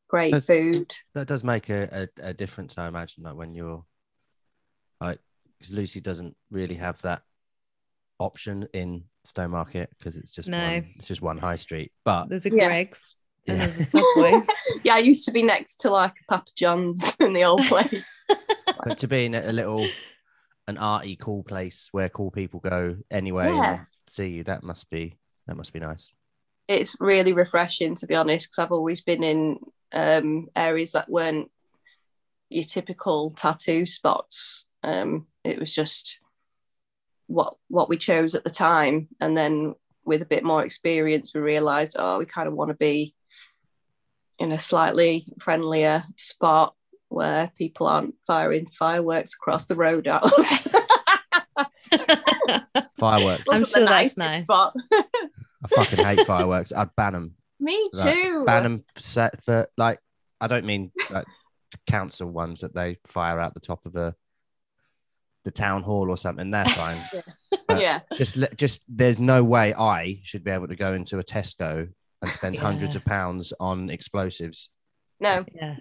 great That's- food. That does make a, a, a difference, I imagine, like when you're like, because Lucy doesn't really have that option in Stone Market because it's just No. one, it's just one high street. But There's a Yeah. Greggs and yeah, there's a Subway. yeah, I used to be next to like Papa John's in the old place. but to be in a little an arty cool place where cool people go anyway Yeah. and see you, that must be that must be nice. it's really refreshing to be honest because I've always been in um, areas that weren't your typical tattoo spots. Um, it was just what what we chose at the time, and then with a bit more experience, we realised, oh, we kind of want to be in a slightly friendlier spot where people aren't firing fireworks across the road at us. Fireworks. I'm sure that's nice. spot. I fucking hate fireworks. I'd ban them. Me Like, too. ban them set for like I don't mean like council ones that they fire out the top of the the town hall or something. They're fine. but- yeah. just just there's no way I should be able to go into a Tesco and spend Yeah. hundreds of pounds on explosives. No. yeah.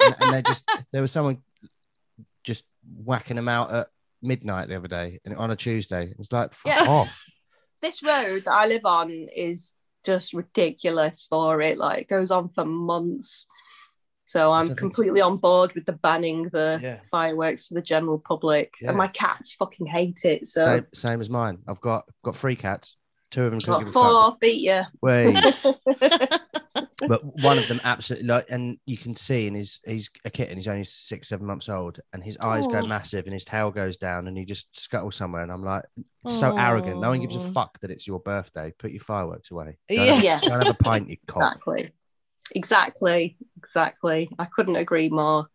and, and they just there was someone just whacking them out at midnight the other day and on a Tuesday. It's like fuck Yeah. off. this road that I live on is just ridiculous for it. Like it goes on for months. So I'm That's a- completely on board with the banning the Yeah. fireworks to the general public. Yeah. And my cats fucking hate it. So Same, same as mine. I've got got three cats. Two of them couldn't give a fuck. four beat you. Wait. but one of them absolutely like, and you can see, and he's he's a kitten. He's only six, seven months old, and his eyes go massive, and his tail goes down, and he just scuttles somewhere. And I'm like, so arrogant. No one gives a Aw. fuck that it's your birthday. Put your fireworks away. Go and have- Yeah. go and have a pint, you cock. Exactly. Exactly. Exactly. I couldn't agree more.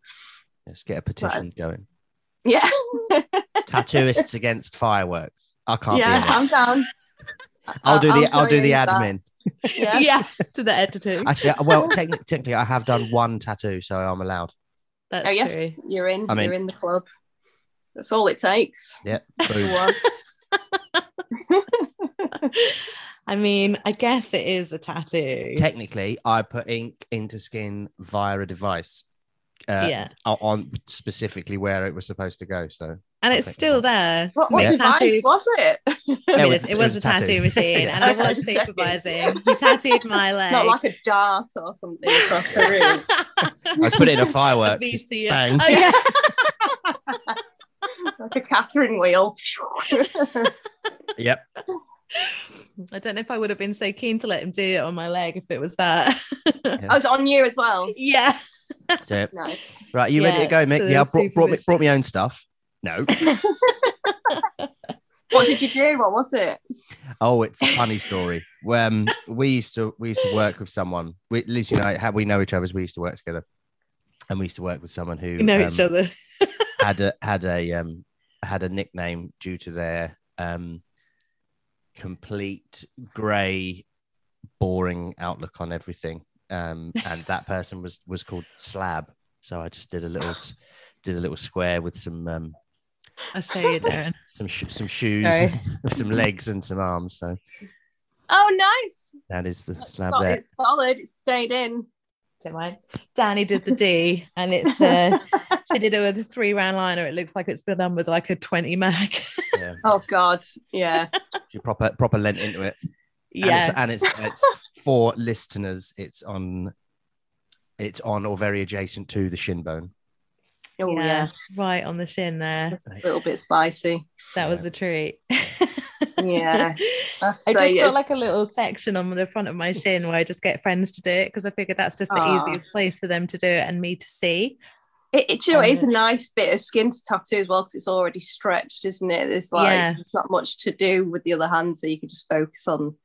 Let's get a petition uh, going. Yeah. Tattooists against fireworks. I can't yeah, be in it. I'm down. I'll do the I'll do the in that. admin. Yeah. yeah, to the editing. Actually, uh, well, technically, technically, I have done one tattoo, so I'm allowed. That's Oh, yeah. true. You're in. I mean- you're in the club. That's all it takes. Yeah. I mean, I guess it is a tattoo. technically I put ink into skin via a device. Uh, yeah, on specifically where it was supposed to go. So and it's still that- there. What, what Yeah. device Tattoo- was it? I mean, it it's- was- it was a tattoo machine, and I was supervising. He tattooed my leg. Not like a dart or something across the room. I put it in a firework. just bang. Oh yeah. like a Catherine wheel. Yep. I don't know if I would have been so keen to let him do it on my leg if it was that. I was on you as well. yeah. So, Nice. right, you ready to go, Mick? so yeah, I brought, brought, me, brought my own stuff. No. What did you do? What was it? Oh, it's a funny story. Um, we used to we used to work with someone. We, at least you know how we know each other. Is we used to work together, and we used to work with someone who We know um, each other. had a had a um had a nickname due to their um complete grey boring outlook on everything um and that person was was called slab so i just did a little did a little square with some um I'll show you, Darren. some sh- some shoes Sorry. with some legs and some arms so Oh, nice. that is the It's slab sol- there It's solid. It stayed in. Don't mind. Danny did the D, and it's uh, she did it with a three round liner. It looks like it's been done with like a twenty mag. yeah Oh God. Yeah. you proper proper lent into it yeah, and it's, and it's it's for listeners it's on it's on or very adjacent to the shin bone Oh yeah, yeah. right on the shin there. A little bit spicy. That was a treat. Yeah. I have to I say, just got like a little section on the front of my shin where I just get friends to do it because I figured that's just the Aw. easiest place for them to do it and me to see. It, it, you know, Um, it is a nice bit of skin to tattoo as well because it's already stretched, isn't it? There's like Yeah. not much to do with the other hand, so you can just focus on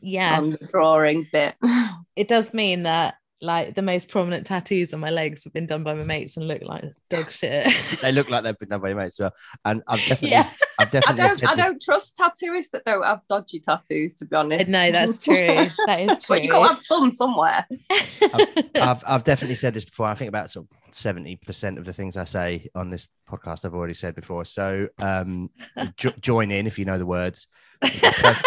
Yeah, on the drawing bit. it does mean that like the most prominent tattoos on my legs have been done by my mates and look like dog shit. they look like they've been done by your mates as well and i've definitely Yeah. i've I definitely don't, said I don't trust tattooists that don't have dodgy tattoos. To be honest, no, that's true. That is true. but you got to have some somewhere. I've, I've definitely said this before. I think about sort of seventy percent of the things I say on this podcast I've already said before. So um, jo- join in if you know the words. The first,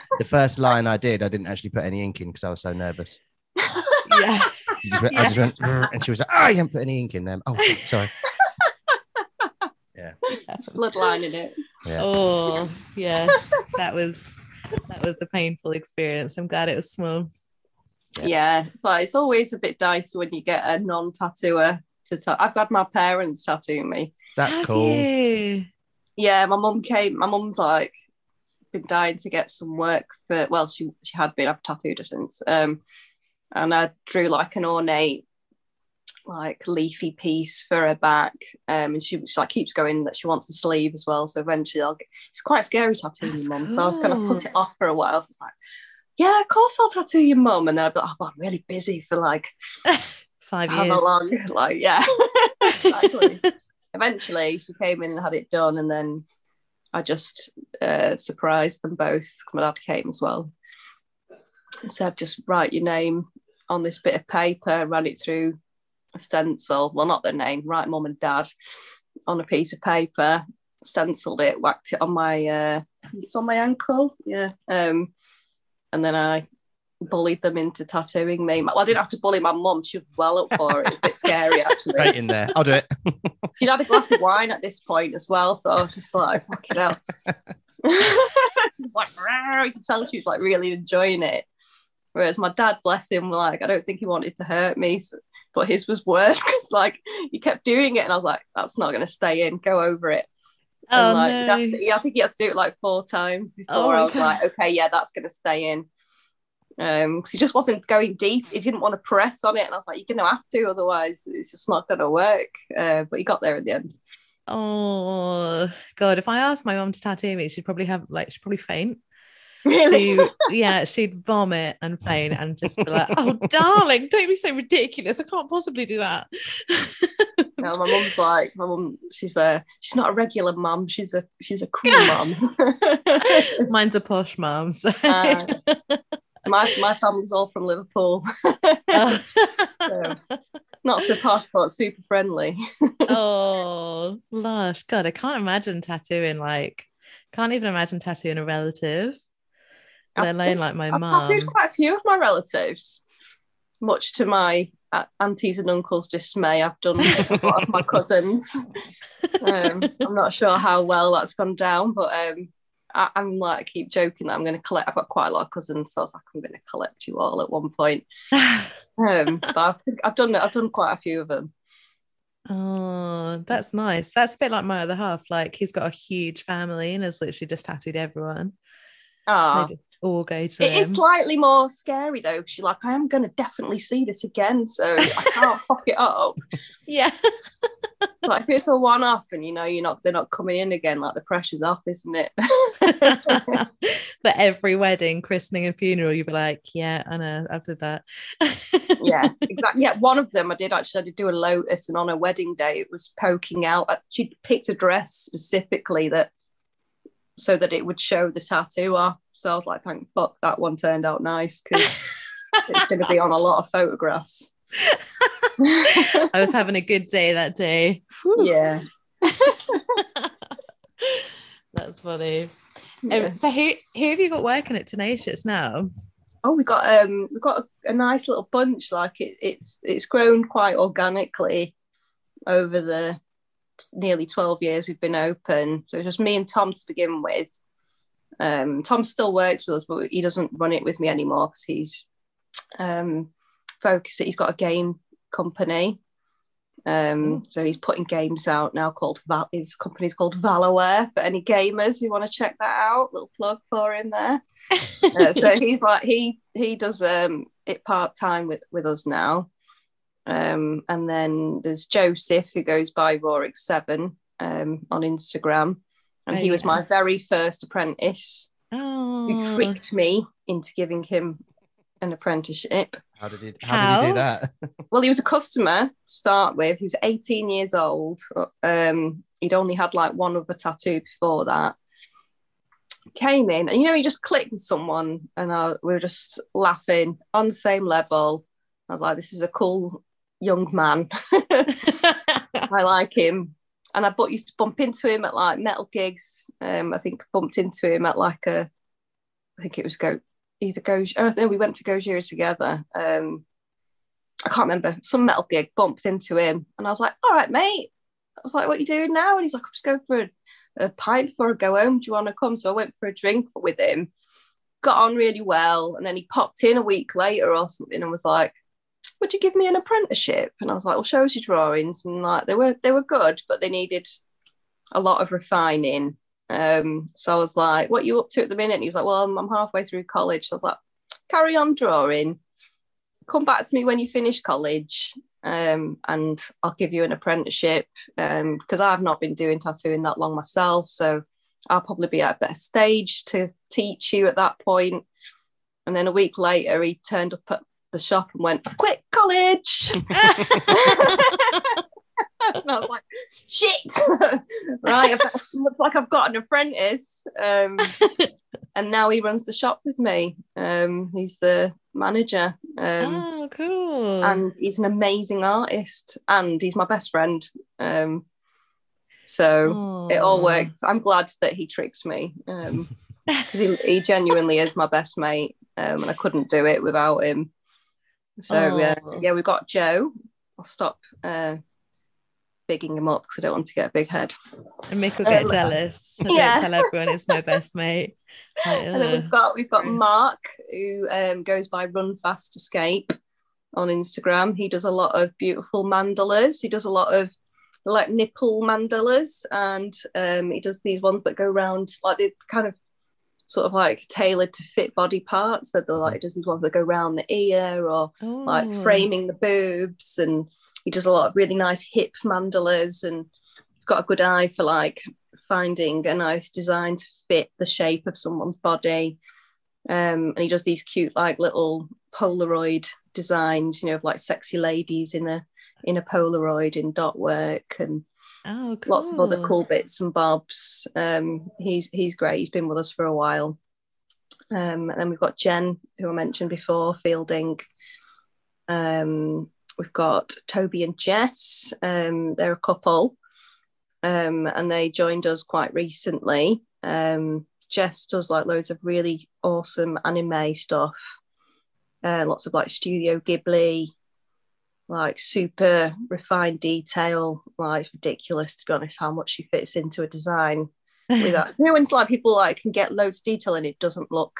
the first line I did, I didn't actually put any ink in because I was so nervous. yeah. You just went- I just went, and she was like, "Oh, you haven't put any ink in them." Oh, sorry. Yeah, bloodline in it. Yeah. Oh, yeah. That was that was a painful experience. I'm glad it was small. Yeah. Yeah, it's like it's always a bit dicey when you get a non-tattooer to. Ta- I've had my parents tattoo me. That's Have cool. you? Yeah, my mum came. My mum's like been dying to get some work for. Well, she she had been. I've tattooed her since. Um, and I drew like an ornate, like leafy piece for her back. Um, and she, she like keeps going that she wants a sleeve as well. So eventually, I'll get. It's quite scary tattooing That's your mum. So I was gonna put it off for a while. So it's like, yeah, of course I'll tattoo your mum. And then I'd be like, oh, I'm really busy for like Five years. long? Like, yeah. exactly. Eventually, she came in and had it done, and then I just uh, surprised them both. My dad came as well. I said, just write your name on this bit of paper, run it through a stencil. Well, not their name, write mum and dad on a piece of paper, stenciled it, whacked it on my, uh, it's on my ankle. Yeah. Um, and then I bullied them into tattooing me. Well, I didn't have to bully my mum. She was well up for it. It was a bit scary, actually Right in there. I'll do it. she'd had a glass of wine at this point as well, so I was just like, fucking hell. she was like, "Rawr." you can tell she was like really enjoying it. Whereas my dad, bless him, like I don't think he wanted to hurt me, so- but his was worse because like he kept doing it, and I was like, that's not going to stay in. Go over it. Oh, and like, no. to- yeah, I think he had to do it like four times before Oh, I was God. like, okay, yeah, that's going to stay in. Um, because he just wasn't going deep. He didn't want to press on it, and I was like, "You're gonna have to, otherwise it's just not gonna work." Uh, but he got there at the end. Oh God! If I asked my mum to tattoo me, she'd probably have like she'd probably faint. Really? She, yeah, she'd vomit and faint and just be like, "Oh, darling, don't be so ridiculous! I can't possibly do that." No, my mum's like, my mum, she's a, she's not a regular mum. She's a, she's a cool mum. Mine's a posh mum. So. Uh, my, my family's all from Liverpool. oh. So, not so super friendly. oh, lush. God, I can't imagine tattooing like, can't even imagine tattooing a relative, let alone like my I've mum. tattooed quite a few of my relatives, much to my uh, aunties and uncles' dismay. I've done a lot of my cousins. Um, I'm not sure how well that's gone down, but um, I, I'm like I keep joking that I'm going to collect. I've got quite a lot of cousins, so I was like, I'm going to collect you all at one point. Um, but I think I've done I've done quite a few of them. oh, that's nice. That's a bit like my other half. Like he's got a huge family and has literally just tattooed everyone. Just all go to it is slightly more scary though. you're like, I am going to definitely see this again, so I can't fuck it up. yeah. But if it's a one-off and you know you're not, they're not coming in again, like the pressure's off, isn't it? For every wedding, christening, and funeral, you'd be like, yeah, I know, I've did that. yeah, exactly. Yeah, one of them I did actually. I did do a lotus, and on her wedding day, it was poking out. She picked a dress specifically that so that it would show the tattoo off. So I was like, thank fuck that one turned out nice because it's going to be on a lot of photographs. I was having a good day that day. Whew. yeah. That's funny. Um, so who who have you got working at Tenacious now? Oh, we got um, we got a, a nice little bunch. Like it, it's it's grown quite organically over the nearly twelve years we've been open. So it's just me and Tom to begin with. Um, Tom still works with us, but he doesn't run it with me anymore because he's um, focused. He's got a game company. Um, so he's putting games out now called Val- his company's called Valorware for any gamers who want to check that out. Little plug for him there. Uh, so he's like he he does um it part time with with us now. Um, and then there's Joseph who goes by Rorix Seven um on Instagram, and Oh, he was yeah. my very first apprentice oh, who tricked me into giving him an apprenticeship. How did he? How, did he do that? Well, he was a customer to start with. He was 18 years old. Um, he'd only had like one other tattoo before that. Came in, and you know, he just clicked with someone, and I, we were just laughing on the same level. I was like, "This is a cool young man. I like him." And I but used to bump into him at like metal gigs. Um, I think bumped into him at like a, I think it was go either go. Oh no, we went to Gojira together. Um, I can't remember some metal gig. Bumped into him, and I was like, "All right, mate." I was like, what are you doing now? And he's like, I'm just going for a, a pint before I go home. Do you want to come? So I went for a drink with him, got on really well. And then he popped in a week later or something and was like, would you give me an apprenticeship? And I was like, well, show us your drawings. And like they were they were good, but they needed a lot of refining. Um, so I was like, what are you up to at the minute? And he was like, well, I'm, I'm halfway through college. So I was like, carry on drawing. Come back to me when you finish college um, and I'll give you an apprenticeship because um, I've not been doing tattooing that long myself. So I'll probably be at a better stage to teach you at that point. And then a week later, he turned up at the shop and went, quit college. and I was like, shit, right? looks like I've got an apprentice. Um, and now he runs the shop with me. Um, he's the manager. Um, oh, cool. And he's an amazing artist, and he's my best friend. Um, so Aww. it all works. I'm glad that he tricks me. Um, he, he genuinely is my best mate, um, and I couldn't do it without him. So yeah, yeah, we've got Joe. I'll stop uh, bigging him up because I don't want to get a big head. And Mick will get um, jealous. I yeah. don't tell everyone it's my best mate. Like, and then we've got we've got Mark who um, goes by Run Fast Escape on Instagram. He does a lot of beautiful mandalas. He does a lot of like nipple mandalas, and um, he does these ones that go around like the kind of sort of like tailored to fit body parts. So they're like he does these ones that go around the ear or Ooh. like framing the boobs, and he does a lot of really nice hip mandalas, and he's got a good eye for like finding a nice design to fit the shape of someone's body. Um, and he does these cute, like little Polaroid designs, you know, of like sexy ladies in a in a Polaroid in dot work and oh, cool. lots of other cool bits and bobs. Um, he's he's great. He's been with us for a while. Um, and then we've got Jen, who I mentioned before, Fielding. Um, we've got Toby and Jess. Um, they're a couple um, and they joined us quite recently. Um, Jess does like loads of really awesome anime stuff, uh, lots of like Studio Ghibli, like super refined detail. Like it's ridiculous to be honest how much she fits into a design. With that, you know, when it's like people like can get loads of detail and it doesn't look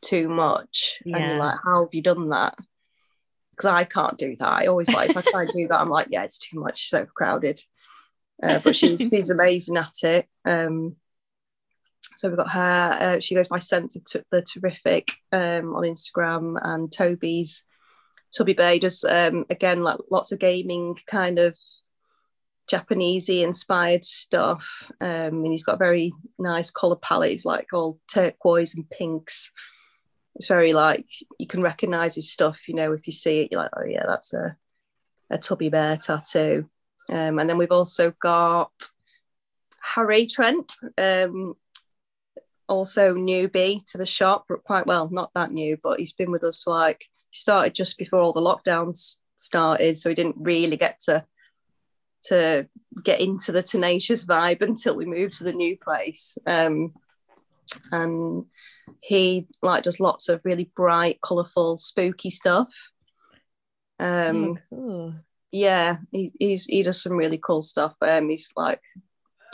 too much, yeah. and you're like, how have you done that? Because I can't do that. I always like if I try and do that, I'm like, yeah, it's too much, so crowded. Uh, but she's she's amazing at it. Um, so we've got her. Uh, she goes by Sense of t- the Terrific um, on Instagram, and Toby's Tubby Bay does um, again like lots of gaming kind of Japanesey inspired stuff. Um, and he's got a very nice color palette, he's like all turquoise and pinks. It's very like you can recognize his stuff, you know, if you see it, you're like, oh yeah, that's a a Tubby Bear tattoo. Um, and then we've also got Harry Trent, um, also newbie to the shop, but quite well, not that new, but he's been with us for like, he started just before all the lockdowns started. So he didn't really get to to get into the tenacious vibe until we moved to the new place. Um, and he like does lots of really bright, colourful, spooky stuff. Um, oh, cool yeah, he, he's he does some really cool stuff. Um, he's like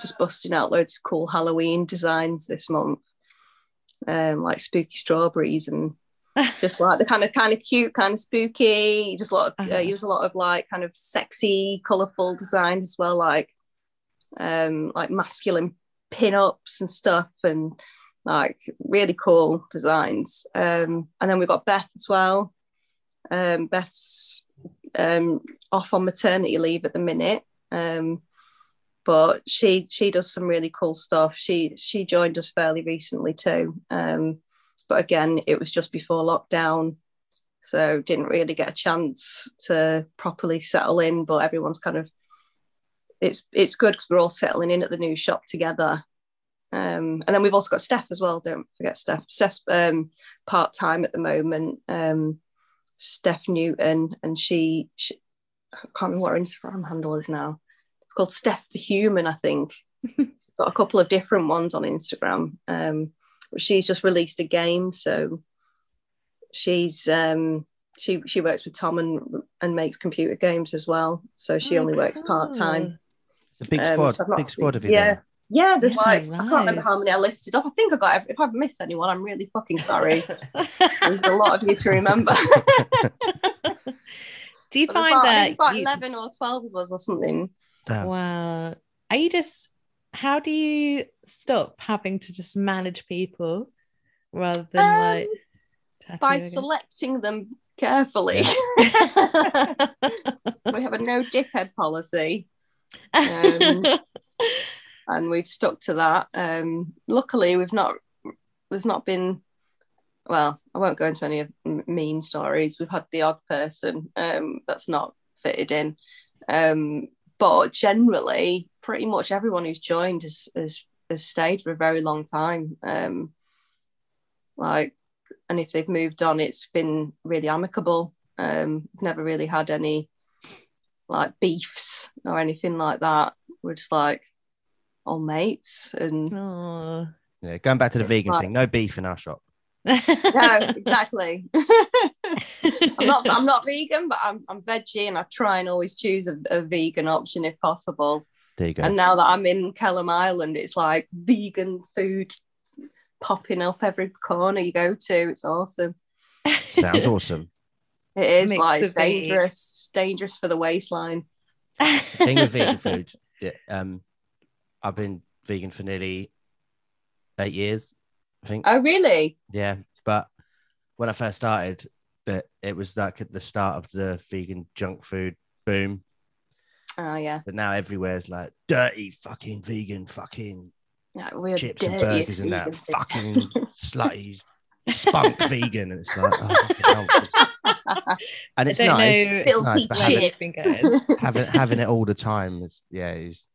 just busting out loads of cool Halloween designs this month, um, like spooky strawberries and just like the kind of kind of cute, kind of spooky. Just a lot of uh-huh. uh, does a lot of like kind of sexy, colourful designs as well, like um, like masculine pin-ups and stuff, and like really cool designs. Um, and then we've got Beth as well. Um, Beth's um, off on maternity leave at the minute. Um, but she she does some really cool stuff. She she joined us fairly recently too. Um, but again, it was just before lockdown, so didn't really get a chance to properly settle in. But everyone's kind of it's it's good because we're all settling in at the new shop together. Um, and then we've also got Steph as well. Don't forget Steph. Steph's um, part time at the moment. Um, Steph Newton, and she, she I can't remember what her Instagram handle is now. It's called Steph the Human, I think. got a couple of different ones on Instagram. Um, she's just released a game, so she's um, she she works with Tom and and makes computer games as well. So she oh, only cool. works part time. The big Um, squad, which I've big squad of you. Yeah. then. Yeah, there's Yeah, like I can't remember how many I listed off. I think I got every, if I've missed anyone, I'm really fucking sorry. There's a lot of you to remember. Do you But find about, that think about you- eleven or twelve of us or something. Damn. Wow. Are you just how do you stop having to just manage people rather than Um, like By tattoo selecting them carefully. we have a no dickhead policy. Um, and we've stuck to that. Um, luckily, we've not. There's not been. Well, I won't go into any of mean stories. We've had the odd person um, that's not fitted in, um, but generally, pretty much everyone who's joined has has, has stayed for a very long time. Um, like, and if they've moved on, it's been really amicable. Um, never really had any like beefs or anything like that. We're just like all mates and oh. Yeah, going back to the vegan like- thing, no beef in our shop. no, exactly. I'm not I'm not vegan, but I'm I'm veggie and I try and always choose a, a vegan option if possible. There you go. And now that I'm in Kelham Island, it's like vegan food popping up every corner you go to. It's awesome. Sounds awesome. It is Mix like it's dangerous. It's dangerous for the waistline. The thing with vegan food, yeah, um, I've been vegan for nearly eight years, I think. Oh really? Yeah, but when I first started, it, it was like at the start of the vegan junk food boom. Oh yeah. But now everywhere's like dirty fucking vegan fucking yeah we're chips and burgers and that thing. fucking slutty spunk vegan, and it's like, oh, hell. and it's nice. know It's Filthy nice, but Have having, it chips. been going? having having it all the time is yeah, is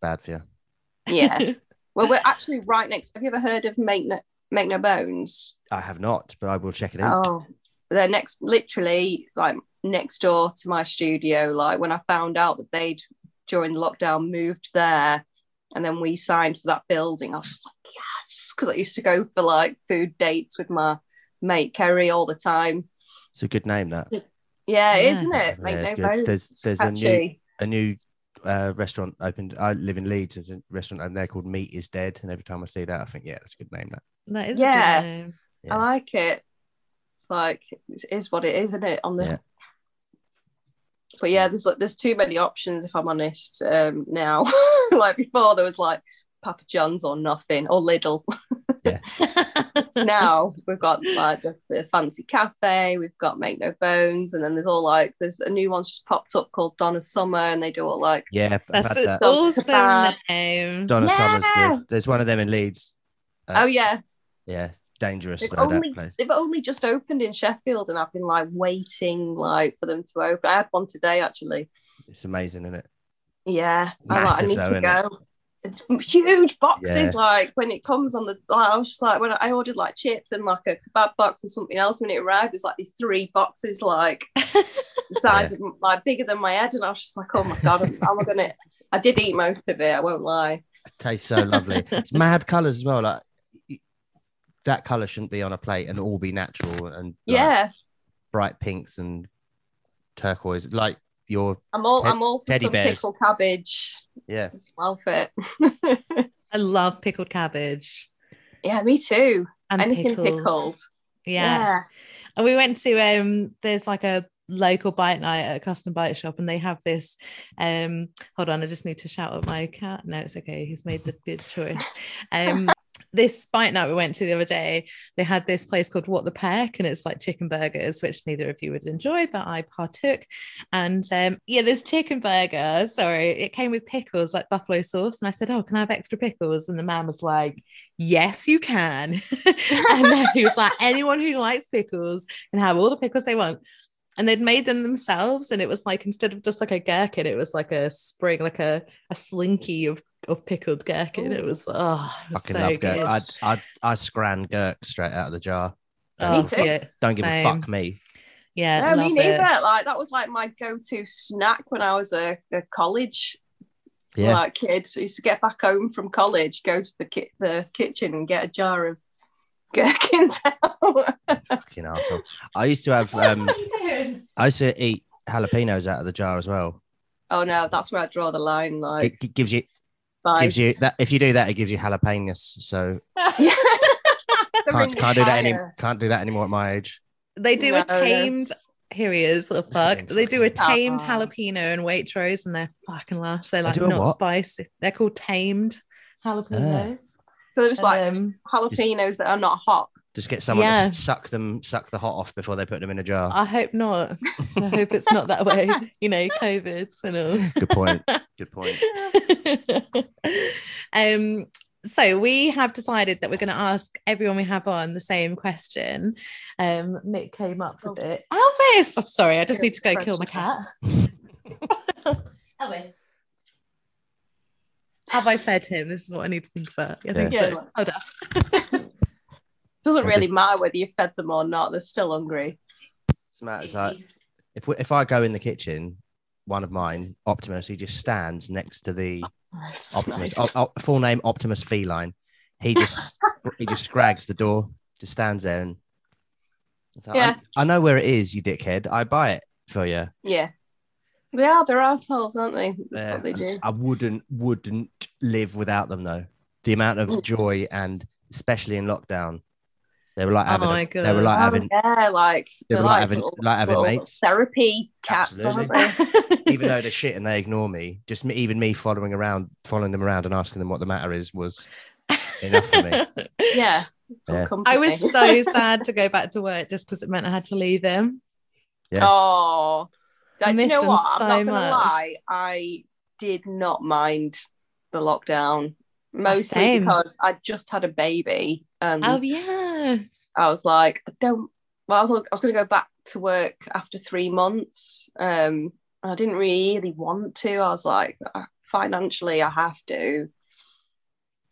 bad for you. yeah. Well, we're actually right next. Have you ever heard of Make No, Make no Bones? I have not, but I will check it out. Oh, they're next, literally like next door to my studio. Like when I found out that they'd during the lockdown moved there, and then we signed for that building, I was just like, yes, because I used to go for like food dates with my mate Kerry all the time. It's a good name that. Yeah, Yeah. isn't it? Yeah, Make it's no good. There's- there's a new- A new uh, restaurant opened. I live in Leeds. There's a restaurant over there called Meat is Dead, and every time I see that, I think, yeah, that's a good name. That. that is Yeah. a good name. Yeah. I like it. It's like it is what it is, isn't it? On the Yeah. but yeah, there's like there's too many options if I'm honest. Um now. like before there was like Papa John's or nothing or Lidl. Yeah. now we've got like the, the fancy cafe, we've got Make No Bones, and then there's all like there's a new one's just popped up called Doner Summer and they do all like Yeah, I've That's had an that. awesome name. Doner Yeah. Summer's good. There's one of them in Leeds. oh yeah, yeah, dangerous They've though only that place. they've only just opened in Sheffield and I've been like waiting like for them to open. I had one today actually. It's amazing, isn't it? Yeah, I, like, I need though, to go. It's huge boxes. Yeah. Like when it comes on the, like, I was just like when I ordered like chips and like a kebab box and something else. When it arrived, there's like these three boxes, like the size of like bigger than my head, and I was just like, oh my god, am, am I gonna? I did eat most of it. I won't lie. It tastes so lovely. it's mad colours as well. Like that colour shouldn't be on a plate and all be natural and like, Yeah, bright pinks and turquoise. Like your I'm all Ted- I'm all for teddy some bears. pickled cabbage. yeah. It's well fit. I love pickled cabbage yeah, me too. and Anything pickles. pickled. Yeah. And we went to um there's like a local bite night at a custom bite shop and they have this um hold on, I just need to shout at my cat. No, it's okay, he's made the good choice. Um this bite night we went to the other day, they had this place called What the Peck, and it's like chicken burgers, which neither of you would enjoy, but I partook. And um, yeah, this chicken burger, sorry, it came with pickles like buffalo sauce. And I said, Oh, can I have extra pickles? And the man was like, Yes, you can. and then he was like, anyone who likes pickles can have all the pickles they want. And they'd made them themselves, and it was like instead of just like a gherkin, it was like a spring like a, a slinky of, of pickled gherkin. It was oh, it was Fucking so love good. gurk. I I I scran gurk straight out of the jar. Oh, Me too. yeah, Don't give same. a fuck me. Yeah, No, me neither. it. Like that was like my go-to snack when I was a, a college Yeah. like kid. So I used to get back home from college, go to the ki- the kitchen and get a jar of gherkins out. Fucking arsehole. I used to have um I used to eat jalapenos out of the jar as well. Oh no, that's where I draw the line. Like, It g- gives you spice. gives you that if you do that, it gives you jalapenos. So Yeah. Can't, can't do that any can't do that anymore at my age. They do No, a no. tamed. Here he is, little fuck. They do a fucking- tamed Aw. jalapeno and Waitrose, and they're fucking lush. They're like not what? spicy. They're called tamed jalapenos. So there's like Um, jalapenos that are not hot. Just get someone Yeah. to suck them, suck the hot off before they put them in a jar. I hope not. I hope it's not that way. You know, COVID and all. Good point. Good point. um so we have decided that we're going to ask everyone we have on the same question um mick came up with Oh. it elvis i'm sorry i just need to go kill my cat elvis have i fed him this is what i need to think about i think Yeah. so hold up Doesn't really just- matter whether you fed them or not. They're still hungry. It's like if we, if I go in the kitchen, one of mine, Optimus, he just stands next to the Optimus. Nice. Oh, oh, full name Optimus Feline. He just he just scrags the door, just stands there and. like, Yeah. I, I know where it is, you dickhead. I buy it for you. Yeah. They are. They're assholes, aren't they? That's Yeah. what they do. I wouldn't wouldn't live without them though. The amount of mm. joy and especially in lockdown, they were like Oh having a- my they were like Oh, having yeah, like they were like having little- like having mates. Therapy cats, Absolutely. aren't they? even though they're shit and they ignore me, just me, even me following around, following them around and asking them what the matter is was enough for me. Yeah. Yeah. i was so sad to go back to work just because it meant i had to leave him Yeah. Oh, I do you know them what? I'm not gonna much. lie. I did not mind the lockdown mostly same. because I just had a baby and oh yeah I was like, I don't. Well, I was I was going to go back to work after three months. Um, and I didn't really want to. I was like, uh, financially, I have to.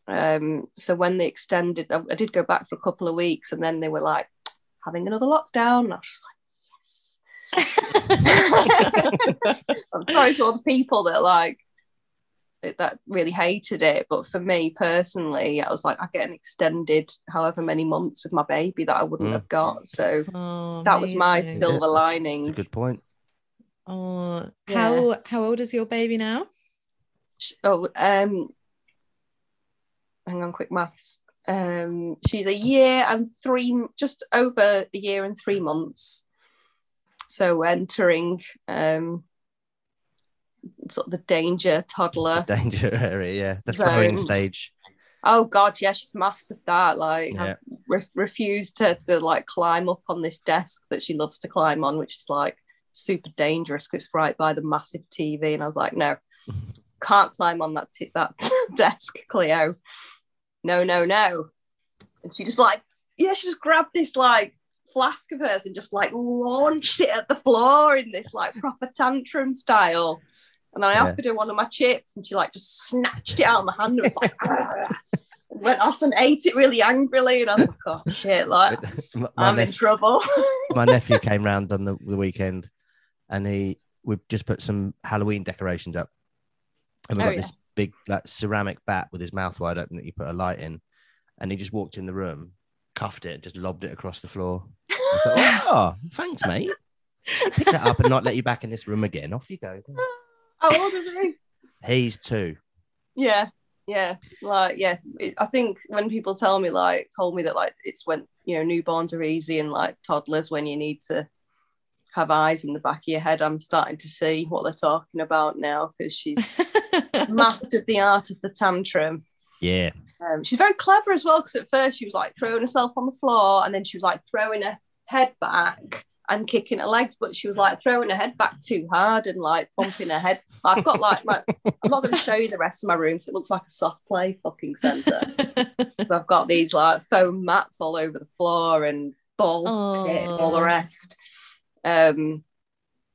Um, so when they extended, I, I did go back for a couple of weeks, and then they were like having another lockdown. And I was just like, yes. I'm sorry to all the people that like that really hated it, but for me personally, I was like, I get an extended however many months with my baby that I wouldn't Mm. have got. So Oh, that was my silver lining. That's a good point. Oh, Yeah. how how old is your baby now? Oh, um, hang on, quick maths. Um, she's a year and three, just over a year and three months. So entering um, sort of the danger toddler. The danger area, yeah. That's the Zone. throwing stage. Oh God, yeah, she's mastered that. Like, Yeah. Re- refused to, to like climb up on this desk that she loves to climb on, which is like super dangerous because it's right by the massive TV. And I was like, no, can't climb on that t- that desk, Cleo. No, no, no. And she just like, yeah, she just grabbed this like flask of hers and just like launched it at the floor in this like proper tantrum style. And then I Yeah. offered her one of my chips and she like just snatched it out of my hand and was like, went off and ate it really angrily. And I was like, oh shit, like my, my I'm in trouble. my nephew came round on the, the weekend and he we just put some Halloween decorations up. And we Oh, got yeah. this big like ceramic bat with his mouth wide open that you put a light in. And he just walked in the room, cuffed it, just lobbed it across the floor. Thought, oh, thanks, mate. Pick that up and not let you back in this room again. Off you go. How old is he? He's two. Yeah, yeah, like yeah. It, I think when people tell me like told me that like it's when you know newborns are easy and like toddlers when you need to have eyes in the back of your head, I'm starting to see what they're talking about now because she's mastered the art of the tantrum. Yeah. Um, she's very clever as well because at first she was like throwing herself on the floor and then she was like throwing her head back and kicking her legs, but she was like throwing her head back too hard and like bumping her head. I've got like my, I'm not going to show you the rest of my room 'cause it looks like a soft play fucking centre. I've got these like foam mats all over the floor and ball pit all the rest. Um,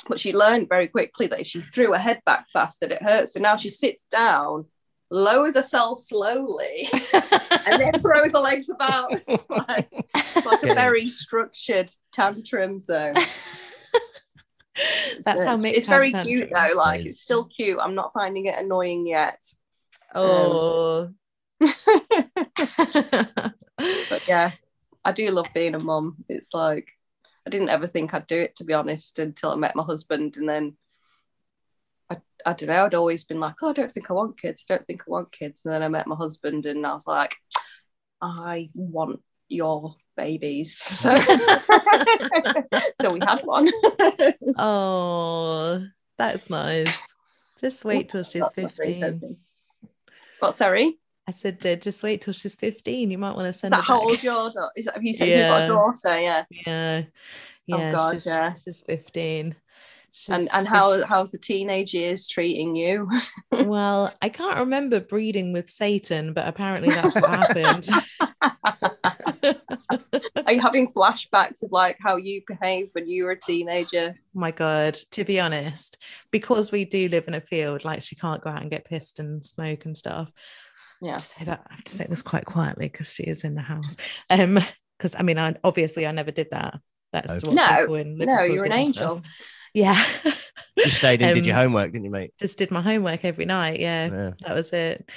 but she learned very quickly that if she threw her head back fast, that it hurts. So now she sits down, lowers herself slowly, and then throws her legs about. It's like, it's like a very structured tantrum. So That's how it's, Mick it's very has cute though. Like It is. it's still cute. I'm not finding it annoying yet. Oh. But yeah, I do love being a mum. It's like I didn't ever think I'd do it to be honest until I met my husband, and then I, I don't know. I'd always been like, oh, I don't think I want kids. I don't think I want kids. And then I met my husband, and I was like, I want your babies. So, so we had one. Oh, that's nice. Just wait till she's That's my very 15. What? Sorry. I said, uh, just wait till she's 15. You might want to Is send that her how old your daughter? Is that, have you said you've got Yeah. a daughter? Yeah. Yeah. Oh, Yeah. gosh, she's, yeah. she's 15. And She's and how how's the teenage years treating you? Well, I can't remember breeding with Satan, but apparently that's what happened. Are you having flashbacks of like how you behaved when you were a teenager? my God, to be honest, because we do live in a field, like she can't go out and get pissed and smoke and stuff. I Yeah. have to say that I have to say this quite quietly because she is in the house. Um, because I mean, I obviously I never did that. That's No. what No, people No, you're an angel. stuff. Yeah. You stayed in, did your Um, homework, didn't you, mate? Just did my homework every night. Yeah, Yeah. that was it.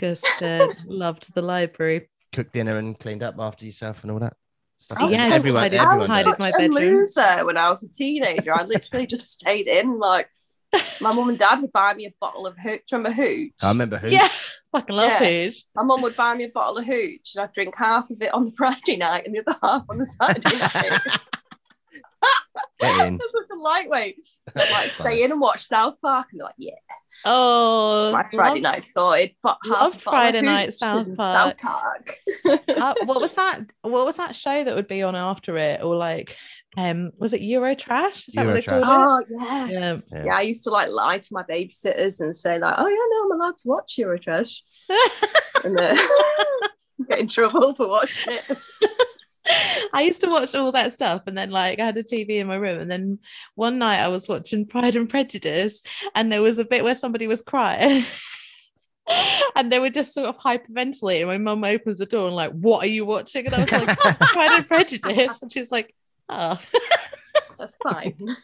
Just uh, loved the library. Cooked dinner and cleaned up after yourself and all that stuff. I was Yeah, so everyone, tidied- I was tidied does. such my a bedroom. loser when I was a teenager. I literally just stayed in. Like my mum and dad would buy me a bottle of hooch. Do you remember hooch? I remember who. Yeah, fucking love Yeah. Hooch. My mum would buy me a bottle of hooch, and I'd drink half of it on the Friday night and the other half on the Saturday night. Get in. That's such a lightweight. I'd like stay in and watch South Park, and they're like, "Yeah, Oh, my Friday loved- night sorted." But half loved a bottle of Friday night South Park. South Park. uh, what was that? What was that show that would be on after it? Or like, um, was it Eurotrash? Is that what they Eurotrash. called oh yeah. Yeah. Yeah. Yeah, I used to like lie to my babysitters and say like, "Oh yeah, no, I'm allowed to watch Eurotrash," and then get in trouble for watching it. I used to watch all that stuff, and then like I had a TV in my room, and then one night I was watching Pride and Prejudice, and there was a bit where somebody was crying. And they were just sort of hyperventilating. My mum opens the door and like, "What are you watching?" And I was like, "That's "Pride and Prejudice," and she's like, "Oh, That's fine.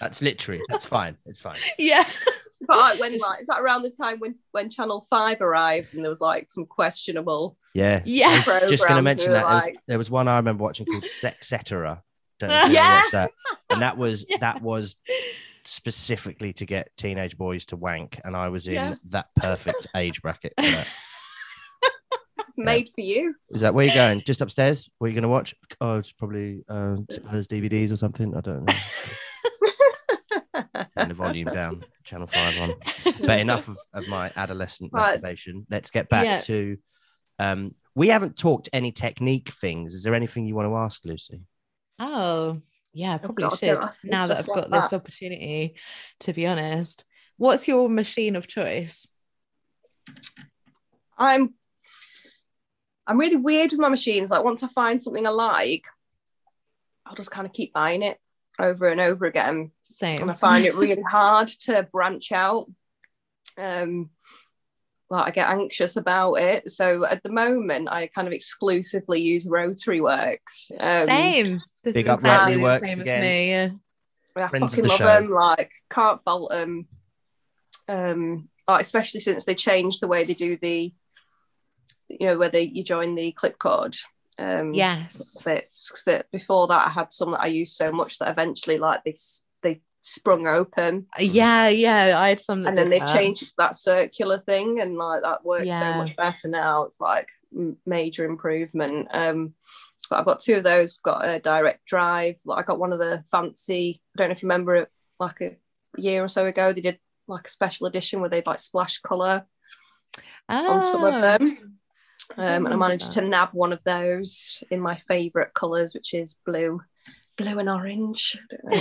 That's literary. That's fine. It's fine. yeah." But like when like is that around the time when when Channel Five arrived and there was like some questionable Yeah. Yeah. Just going to mention that were there was, there was one I remember watching called Sexcetera. Don't know if you ever Yeah. that. And that was Yeah. that was specifically to get teenage boys to wank, and I was in Yeah. that perfect age bracket. For that. made for you. Is that where you're going? Just upstairs? What are you going to watch? Oh, it's probably uh, Spurs DVDs or something. I don't know. And the volume down, Channel Five on. But enough of, of my adolescent Right. masturbation. Let's get back Yeah. to. Um, we haven't talked any technique things. Is there anything you want to ask, Lucy? Oh, yeah, probably God, should. don't ask me Now that I've like got this that. opportunity, to be honest. What's your machine of choice? I'm I'm really weird with my machines. Like once I find something I like, I'll just kind of keep buying it over and over again. Same. And I find it really hard to branch out. Um like I get anxious about it. So at the moment I kind of exclusively use Rotary Works. Um, Same. This Big is up exactly Rotary Works same again. as me. Yeah. I Friends of fucking the love show. them. Like, can't fault them. Um, like, especially since they changed the way they do the, you know, where they you join the clip cord. Um, Yes. bits that before that I had some that I used so much that eventually like they they sprung open, Yeah, yeah. I had some that and then they've changed that circular thing, and like that works Yeah. so much better now. It's like major improvement. Um, but I've got two of those. I've got a direct drive. Like I got one of the fancy. I don't know if you remember it. Like a year or so ago, they did like a special edition where they'd like splash color on some of Ah, them. Um, and I managed that. to nab one of those in my favourite colours, which is blue, blue and orange. I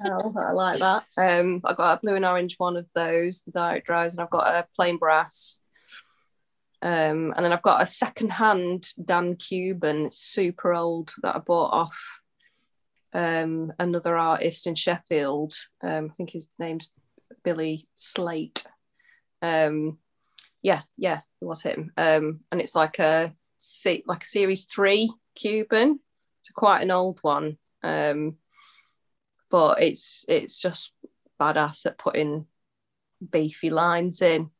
how I like that. Um, I got a blue and orange one of those, the direct dries, and I've got a plain brass. Um, and then I've got a second-hand Dan Kubin, it's super old that I bought off um, another artist in Sheffield. Um, I think his name's Billy Slate. Um, yeah, yeah, it was him. Um, and it's like a like a series three Kubin. It's quite an old one. Um, but it's it's just badass at putting beefy lines in.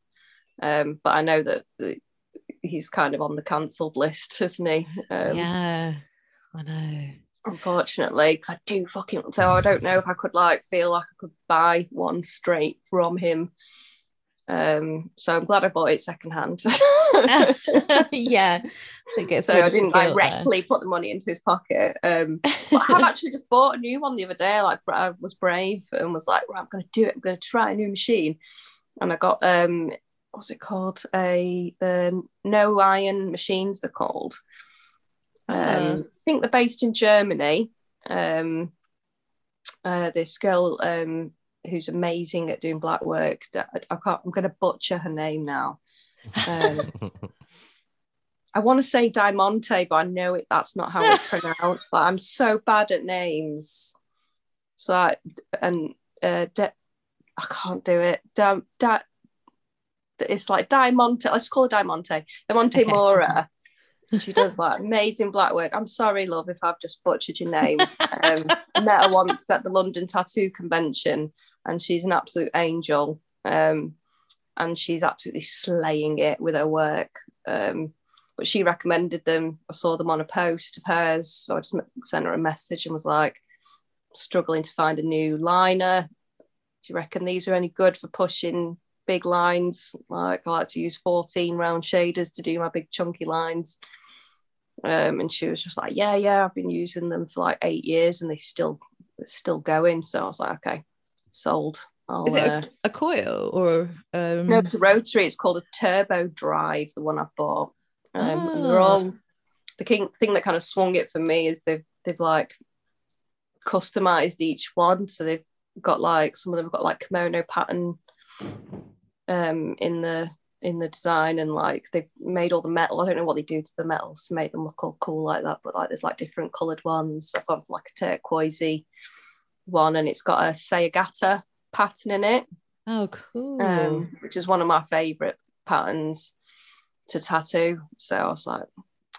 Um, but I know that, that he's kind of on the cancelled list, isn't he? Um, yeah, I know. unfortunately, because I do fucking. So I don't know if I could like feel like I could buy one straight from him. Um, so I'm glad I bought it secondhand. yeah. Gets so I didn't there. put the money into his pocket. Um, but I have actually just bought a new one the other day. Like I was brave and was like, right, I'm going to do it. I'm going to try a new machine. And I got um, what's it called? A the no iron machines. They're called. Um, Ah. I think they're based in Germany. Um, uh, this girl um, who's amazing at doing black work. I, I can't. I'm going to butcher her name now. Um, I want to say Diamante, but I know it. That's not how it's pronounced. Like, I'm so bad at names. So like, and uh, De- I can't do it. Da, da, it's like Diamante. Let's call her Diamante. Diamante Okay. Mora. She does like amazing black work. I'm sorry, love, if I've just butchered your name. Um, I met her once at the London Tattoo Convention, and she's an absolute angel. Um, and she's absolutely slaying it with her work. Um, but she recommended them. I saw them on a post of hers, so I just sent her a message and was like, struggling to find a new liner. Do you reckon these are any good for pushing big lines? Like I like to use 14 round shaders to do my big chunky lines. Um, and she was just like, yeah, yeah, I've been using them for like eight years and they still still going. So I was like, okay, sold. I'll, Is it uh, a, a coil or um no, it's a rotary. It's called a turbo drive, the one I've bought. Um, and they're Ah. all the king, thing that kind of swung it for me is they've they've like customized each one. So they've got like some of them have got like kimono pattern um in the in the design and like they've made all the metal. I don't know what they do to the metals to make them look all cool like that, but like there's like different coloured ones. I've got like a turquoisey one and it's got a Sayagata pattern in it oh cool. um, which is one of my favorite patterns to tattoo. So I was like,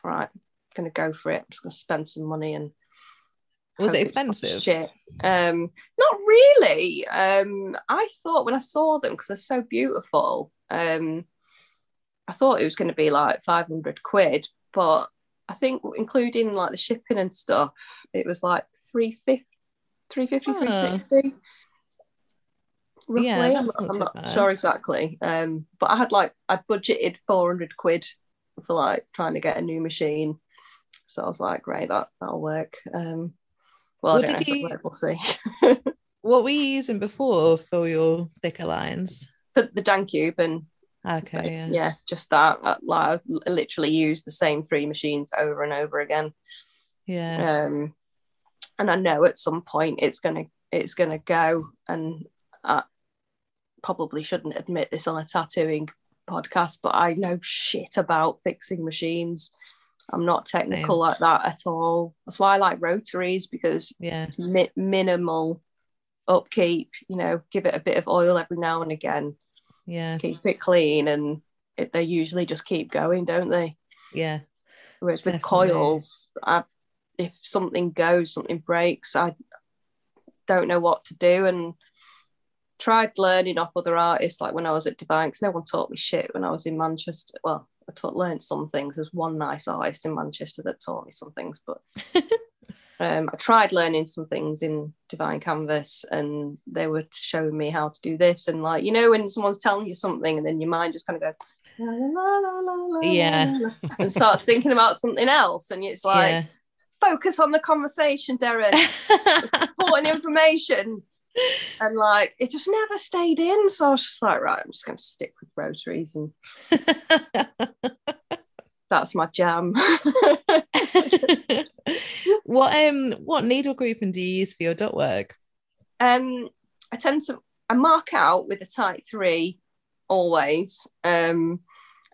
right, gonna go for it. I'm just gonna spend some money and Was it expensive? Shit. Um, not really. Um, I thought when I saw them because they're so beautiful. Um, I thought it was going to be like 500 quid, but I think including like the shipping and stuff, it was like 350, 350 Ah. 360 roughly. Yeah, I'm not, I'm not sure exactly. Um, but I had like I budgeted 400 quid for like trying to get a new machine. So I was like, great, that that'll work. Um, well, What I don't did know you- we'll see. What were you using before for your thicker lines? but the Dan Cube and Okay, yeah. yeah. just that. uh, Like I literally used the same three machines over and over again. Yeah. um and i know at some point it's gonna it's gonna go and i probably shouldn't admit this on a tattooing podcast but i know shit about fixing machines i'm not technical Same. like that at all that's why i like rotaries because Yeah. mi- minimal upkeep you know give it a bit of oil every now and again Yeah. keep it clean and it, they usually just keep going don't they Yeah. Whereas with Definitely. coils, I, if something goes, something breaks, I don't know what to do. And tried learning off other artists, like when I was at Divine, because no one taught me shit when I was in Manchester. Well, I taught learned some things. There's one nice artist in Manchester that taught me some things, but um, I tried learning some things in Divine Canvas, and they were showing me how to do this. And like you know, when someone's telling you something, and then your mind just kind of goes. La, la, la, Yeah. and starts thinking about something else, and it's like yeah. Focus on the conversation, Darren, important information, and like it just never stayed in. So I was just like, right, I'm just going to stick with rotaries, and that's my jam. what um what needle grouping do you use for your dot work? um, I tend to I mark out with a tight three always, um,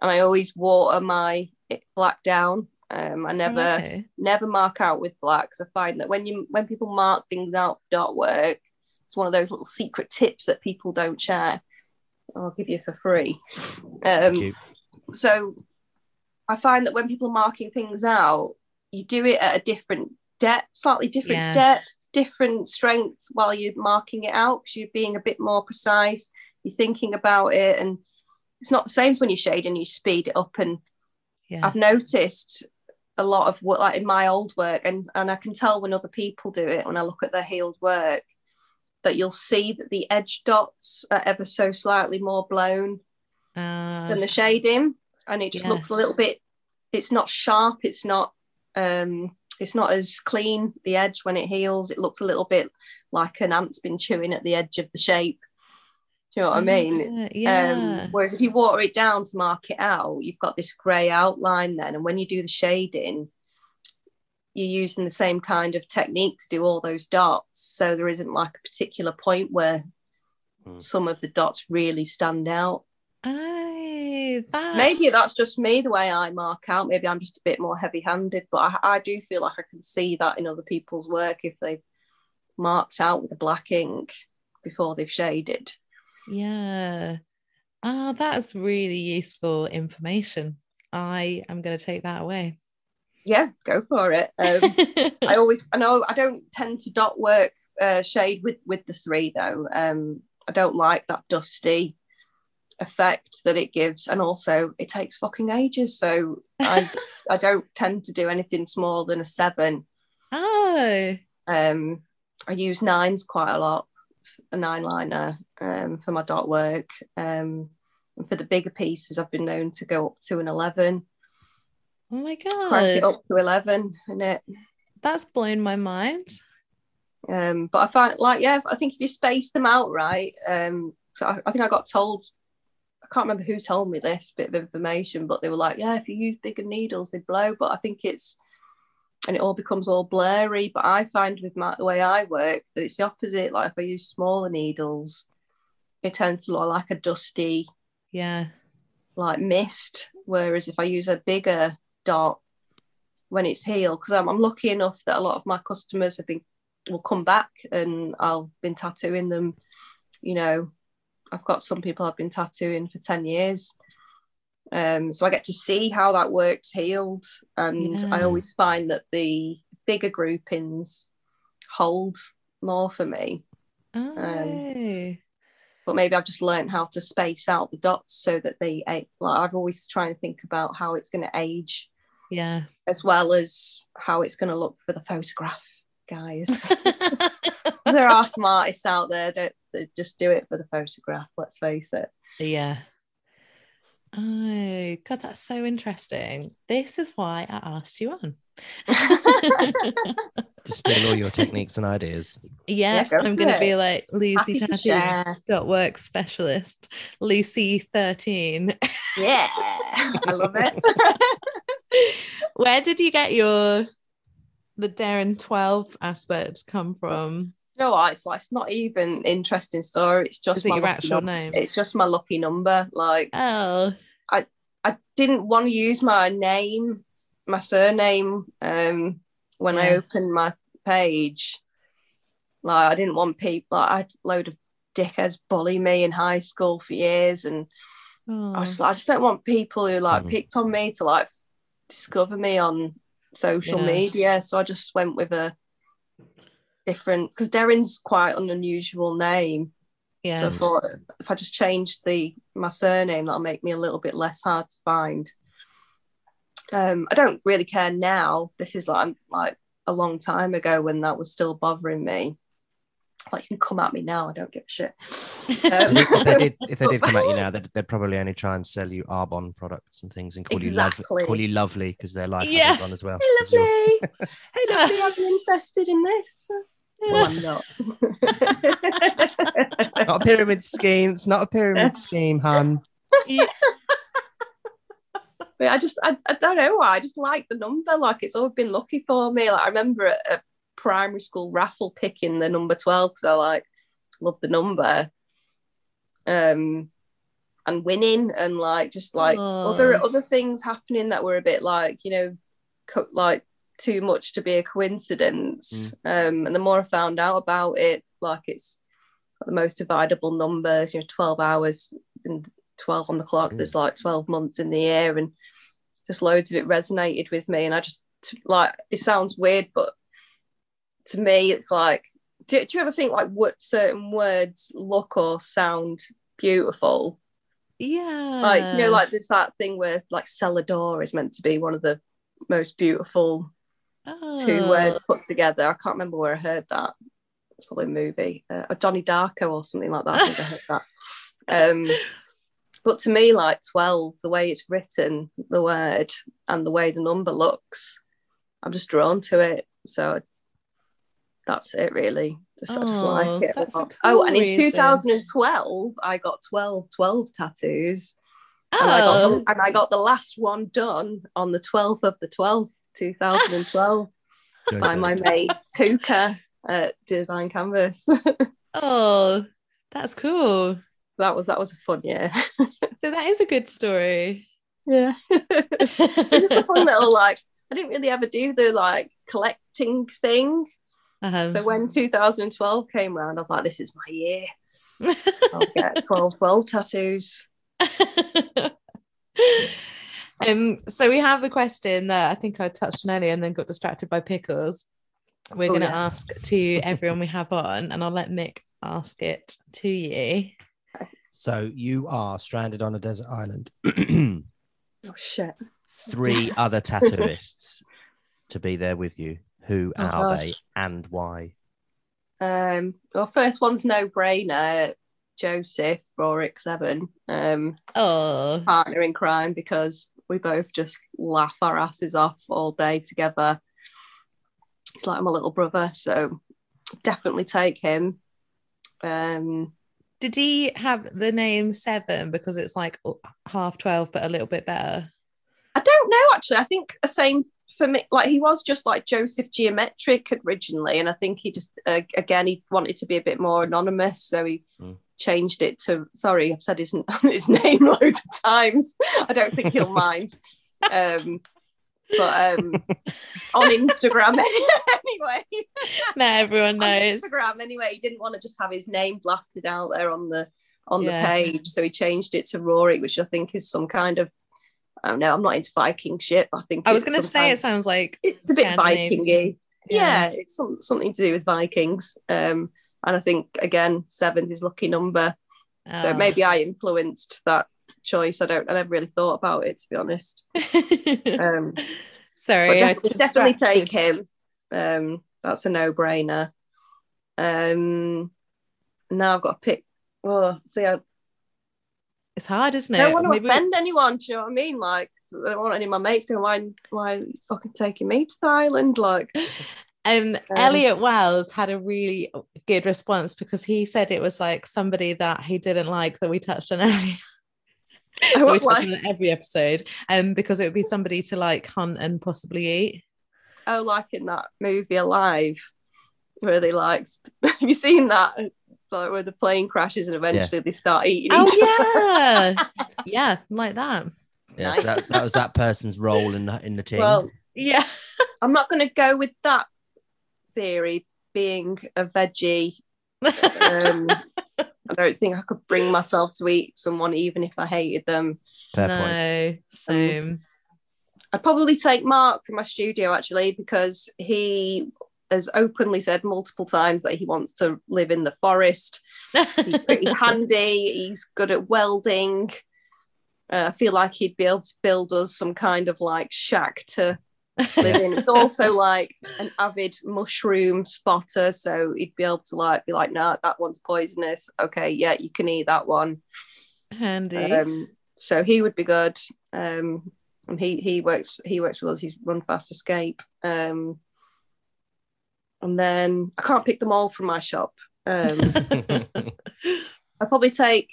and I always water my black down. Um, I never Okay. never mark out with black because I find that when you when people mark things out for dot work, it's one of those little secret tips that people don't share. I'll give you for free. Um, Cute. so I find that when people are marking things out, you do it at a different depth, slightly different Yeah. depth, different strength while you're marking it out because you're being a bit more precise. You're thinking about it, and it's not the same as when you shade and you speed it up. And Yeah. I've noticed a lot of what like in my old work and and I can tell when other people do it when I look at their healed work that you'll see that the edge dots are ever so slightly more blown Uh, than the shading and it just Yeah. looks a little bit it's not sharp it's not um it's not as clean the edge when it heals. It looks a little bit like an ant's been chewing at the edge of the shape do you know what I mean uh, yeah. um, whereas if you water it down to mark it out, you've got this grey outline then. And when you do the shading, you're using the same kind of technique to do all those dots. So there isn't like a particular point where Mm. some of the dots really stand out. Aye, that Maybe that's just me, the way I mark out. Maybe I'm just a bit more heavy handed, but I, I do feel like I can see that in other people's work if they've marked out with a black ink before they've shaded. Yeah. Ah, that's really useful information. I am going to take that away. Yeah, go for it. Um, I always, I know, I don't tend to dot work uh, shade with with the three though. Um, I don't like that dusty effect that it gives, and also it takes fucking ages. So I I don't tend to do anything smaller than a seven. oh, Um, I use nines quite a lot, a nine liner um, for my dot work. Um, and for the bigger pieces, I've been known to go up to an 11. Oh my crank it God. up to eleven, and it That's blown my mind. Um, but I find like yeah, I think if you space them out right, um, so I, I think I got told, I can't remember who told me this bit of information, but they were like, yeah, if you use bigger needles, they blow. But I think it's, and it all becomes all blurry. But I find with my, the way I work that it's the opposite. Like if I use smaller needles, it tends to look like a dusty Yeah. like mist. Whereas if I use a bigger dot when it's healed, because I'm, I'm lucky enough that a lot of my customers have been will come back and I'll been tattooing them. You know, I've got some people I've been tattooing for 10 years. Um, so I get to see how that works healed. And I always find that the bigger groupings hold more for me. Oh. but maybe I've just learned how to space out the dots so that they like I've always trying to think about how it's going to age yeah. as well as how it's going to look for the photograph guys there are some artists out there that, that just do it for the photograph let's face it yeah. Oh, God, that's so interesting. This is why I asked you on. to steal all your techniques and ideas. yeah, go I'm going to be like Lucy Happy Tattoo dot work specialist, Lucy 13. yeah I love it Where did you get your the Darren 12 aspect come from? You know what it's like it's not even interesting story it's just Is it my your lucky actual num- name? it's just my lucky number like Oh, I I didn't want to use my name, my surname, um, when I opened my page. Like I didn't want people. Like, I had a load of dickheads bully me in high school for years, and I, oh. was, I just don't want people who like Mm. picked on me to like discover me on social Yeah. media. So I just went with a different because Darren's quite an unusual name. So yeah. I thought if I just change the my surname, that'll make me a little bit less hard to find. Um, I don't really care now. This is like like a long time ago when that was still bothering me. Like you can come at me now, I don't give a shit. Um, if they did, if they did come at you now, they'd, they'd probably only try and sell you Arbonne products and things and call you love, call you lovely because their life Yeah. hasn't gone as well. Hey, lovely. hey, lovely. I've been interested in this. Well, I'm not. Not a pyramid scheme. It's not a pyramid scheme, hun. but I just I, I don't know why I just like the number like it's always been lucky for me like I remember at a primary school raffle picking the number 12 because I like love the number um and winning and like just like Aw. other other things happening that were a bit like you know co- like too much to be a coincidence um and the more I found out about it like it's the most dividable numbers you know 12 hours and 12 on the clock Mm. there's like 12 months in the year and just loads of it resonated with me and i just like it sounds weird but to me it's like do, do you ever think like what certain words look or sound beautiful yeah. like you know like there's that thing where like cellar door is meant to be one of the most beautiful two words put together. I can't remember where I heard that. It's probably a movie, uh, or Donnie Darko or something like that. I think I heard that. Um, but to me, like 12, the way it's written, the word, and the way the number looks, I'm just drawn to it. So that's it, really. Just, I just Oh, like it. a that's a lot. oh, and in reason. 2012, I got 12, 12 tattoos. And, I got Oh, the, and I got the last one done on the 12th of the 12th, 2012, by my mate Tuka at Divine Canvas. oh, that's cool. that was that was a fun year. So that is a good story. Yeah. It's just a fun little like I didn't really ever do the like collecting thing. Um, So when 2012 came around, I was like, this is my year. I'll get 12 12 tattoos. Um, so we have a question that I think I touched on earlier and then got distracted by pickles. We're Oh, going to yeah. ask to everyone we have on, and I'll let Mick ask it to you. So you are stranded on a desert island. Oh shit. Three other tattooists to be there with you. Who Oh, are gosh. they and why? Um well first one's no brainer. Joseph, Rorik Seven, um, Oh, partner in crime because we both just laugh our asses off all day together. He's like my little brother, so definitely take him. Um did he have the name Seven because it's like half 12, but a little bit better? I don't know actually. I think the same for me. Like he was just like Joseph Geometric originally, and I think he just uh, again he wanted to be a bit more anonymous, so he Mm. Changed it to. Sorry, I've said his his name loads of times. I don't think he'll mind. Um, but um, on Instagram anyway. Now everyone on knows. Instagram anyway. He didn't want to just have his name blasted out there on the on Yeah. the page, so he changed it to Rory, which I think is some kind of. I don't know. I'm not into Viking shit. I think I was going to say it sounds like it's a bit. Vikingy. Yeah, it's some, something to do with Vikings. Um, and I think again, seven's his lucky number. So Oh. maybe I influenced that choice. I don't. I never really thought about it to be honest. Um, Sorry, I definitely, definitely take him. Um, that's a no-brainer. Um, now I've got to pick. Oh, see, I It's hard, isn't it? I don't want to Maybe- offend anyone. Do you know what I mean? Like, I don't want any of my mates going, "Why, why are you fucking taking me to the island?" Like, Um, Elliot Wells had a really good response because he said it was like somebody that he didn't like that we touched on earlier. I we would touch on every episode, um, because it would be somebody to like hunt and possibly eat. oh, like in that movie Alive, where they like, have you seen that? Like where the plane crashes and eventually they start eating each other. Oh yeah, yeah, like that. Yeah, so that, that was that person's role in the, in the team. Well, Yeah, I'm not going to go with that theory being a veggie. Um, I don't think I could bring myself to eat someone even if I hated them. Fair point. no, same. I'd probably take Mark from my studio actually because he has openly said multiple times that he wants to live in the forest. He's pretty handy. He's good at welding. Uh, I feel like he'd be able to build us some kind of like shack to live in. It's also like an avid mushroom spotter, so he'd be able to like be like, no, that one's poisonous. Okay, yeah, you can eat that one. Handy. Um, so he would be good. Um, and he he works he works with us. He's run fast escape. Um, and then I can't pick them all from my shop. Um, I'll probably take.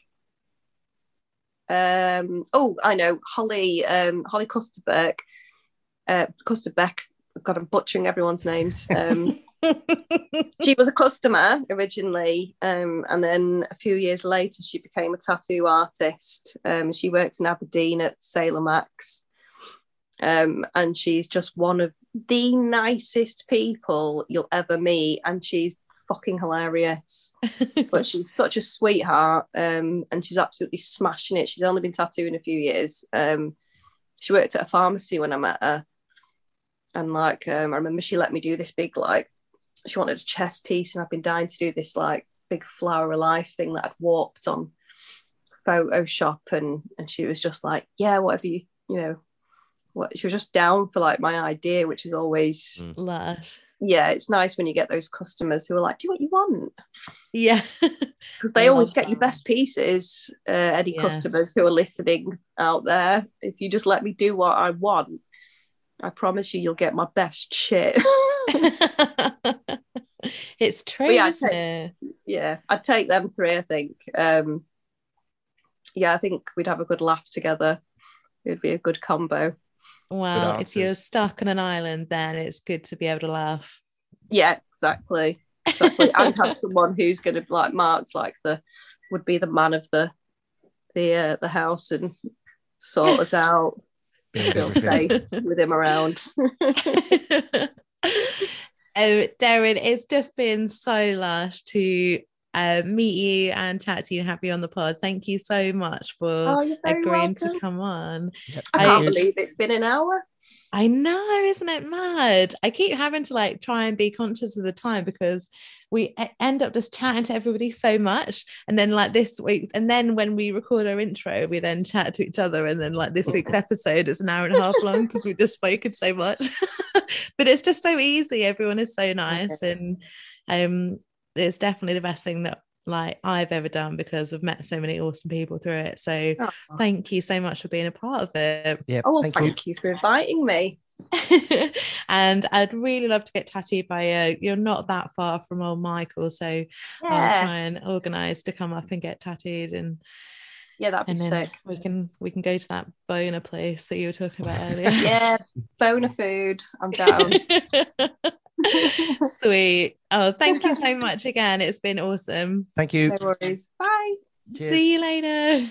Um, oh, I know Holly. Um, Holly Custerbeck. Uh, Custerbeck. God, I'm butchering everyone's names. Um, she was a customer originally, um, and then a few years later, she became a tattoo artist. Um, she worked in Aberdeen at Sailor Max, um, and she's just one of the nicest people you'll ever meet, and she's fucking hilarious. but she's such a sweetheart, um, and she's absolutely smashing it. She's only been tattooing a few years. Um, she worked at a pharmacy when I met her, and like um, I remember she let me do this big like she wanted a chest piece, and I've been dying to do this like big flower of life thing that I'd warped on Photoshop, and and she was just like, yeah, whatever you you know, what she was just down for like my idea, which is always Mm. Lush. yeah, it's nice when you get those customers who are like, do what you want. Yeah. Because they always love get your best pieces. Uh, any Yeah. customers who are listening out there, if you just let me do what I want, I promise you, you'll get my best shit. it's true, yeah, I isn't take- it? yeah, I'd take them three. I think. Um, yeah, I think we'd have a good laugh together. It'd be a good combo. Well, if you're stuck on an island, then it's good to be able to laugh. Yeah, exactly, exactly. and have someone who's going to like Mark's like the would be the man of the the uh, the house and sort us out. Feel safe with him around. Oh, Darren, it's just been so lush to uh, meet you and chat to you and have you on the pod. Thank you so much for oh, agreeing welcome. to come on. Yep, I can't you. believe it's been an hour. I know, isn't it mad? I keep having to like try and be conscious of the time because we end up just chatting to everybody so much. And then, like this week's, and then when we record our intro, we then chat to each other. And then, like this week's episode is an hour and a half long because we've just spoken so much. but it's just so easy. Everyone is so nice. And um, it's definitely the best thing that like I've ever done because I've met so many awesome people through it. So Oh, thank you so much for being a part of it. Yeah, oh well, thank, thank, you. you. for inviting me. and I'd really love to get tattooed by you. You're not that far from old Michael, so I'll try and organise to come up and get tattooed, and yeah, that'd be and then sick. we can we can go to that boner place that you were talking about earlier. Yeah, boner food. I'm down. Sweet. Oh, thank you so much again. It's been awesome. Thank you. no worries. Bye. Cheers. See you later.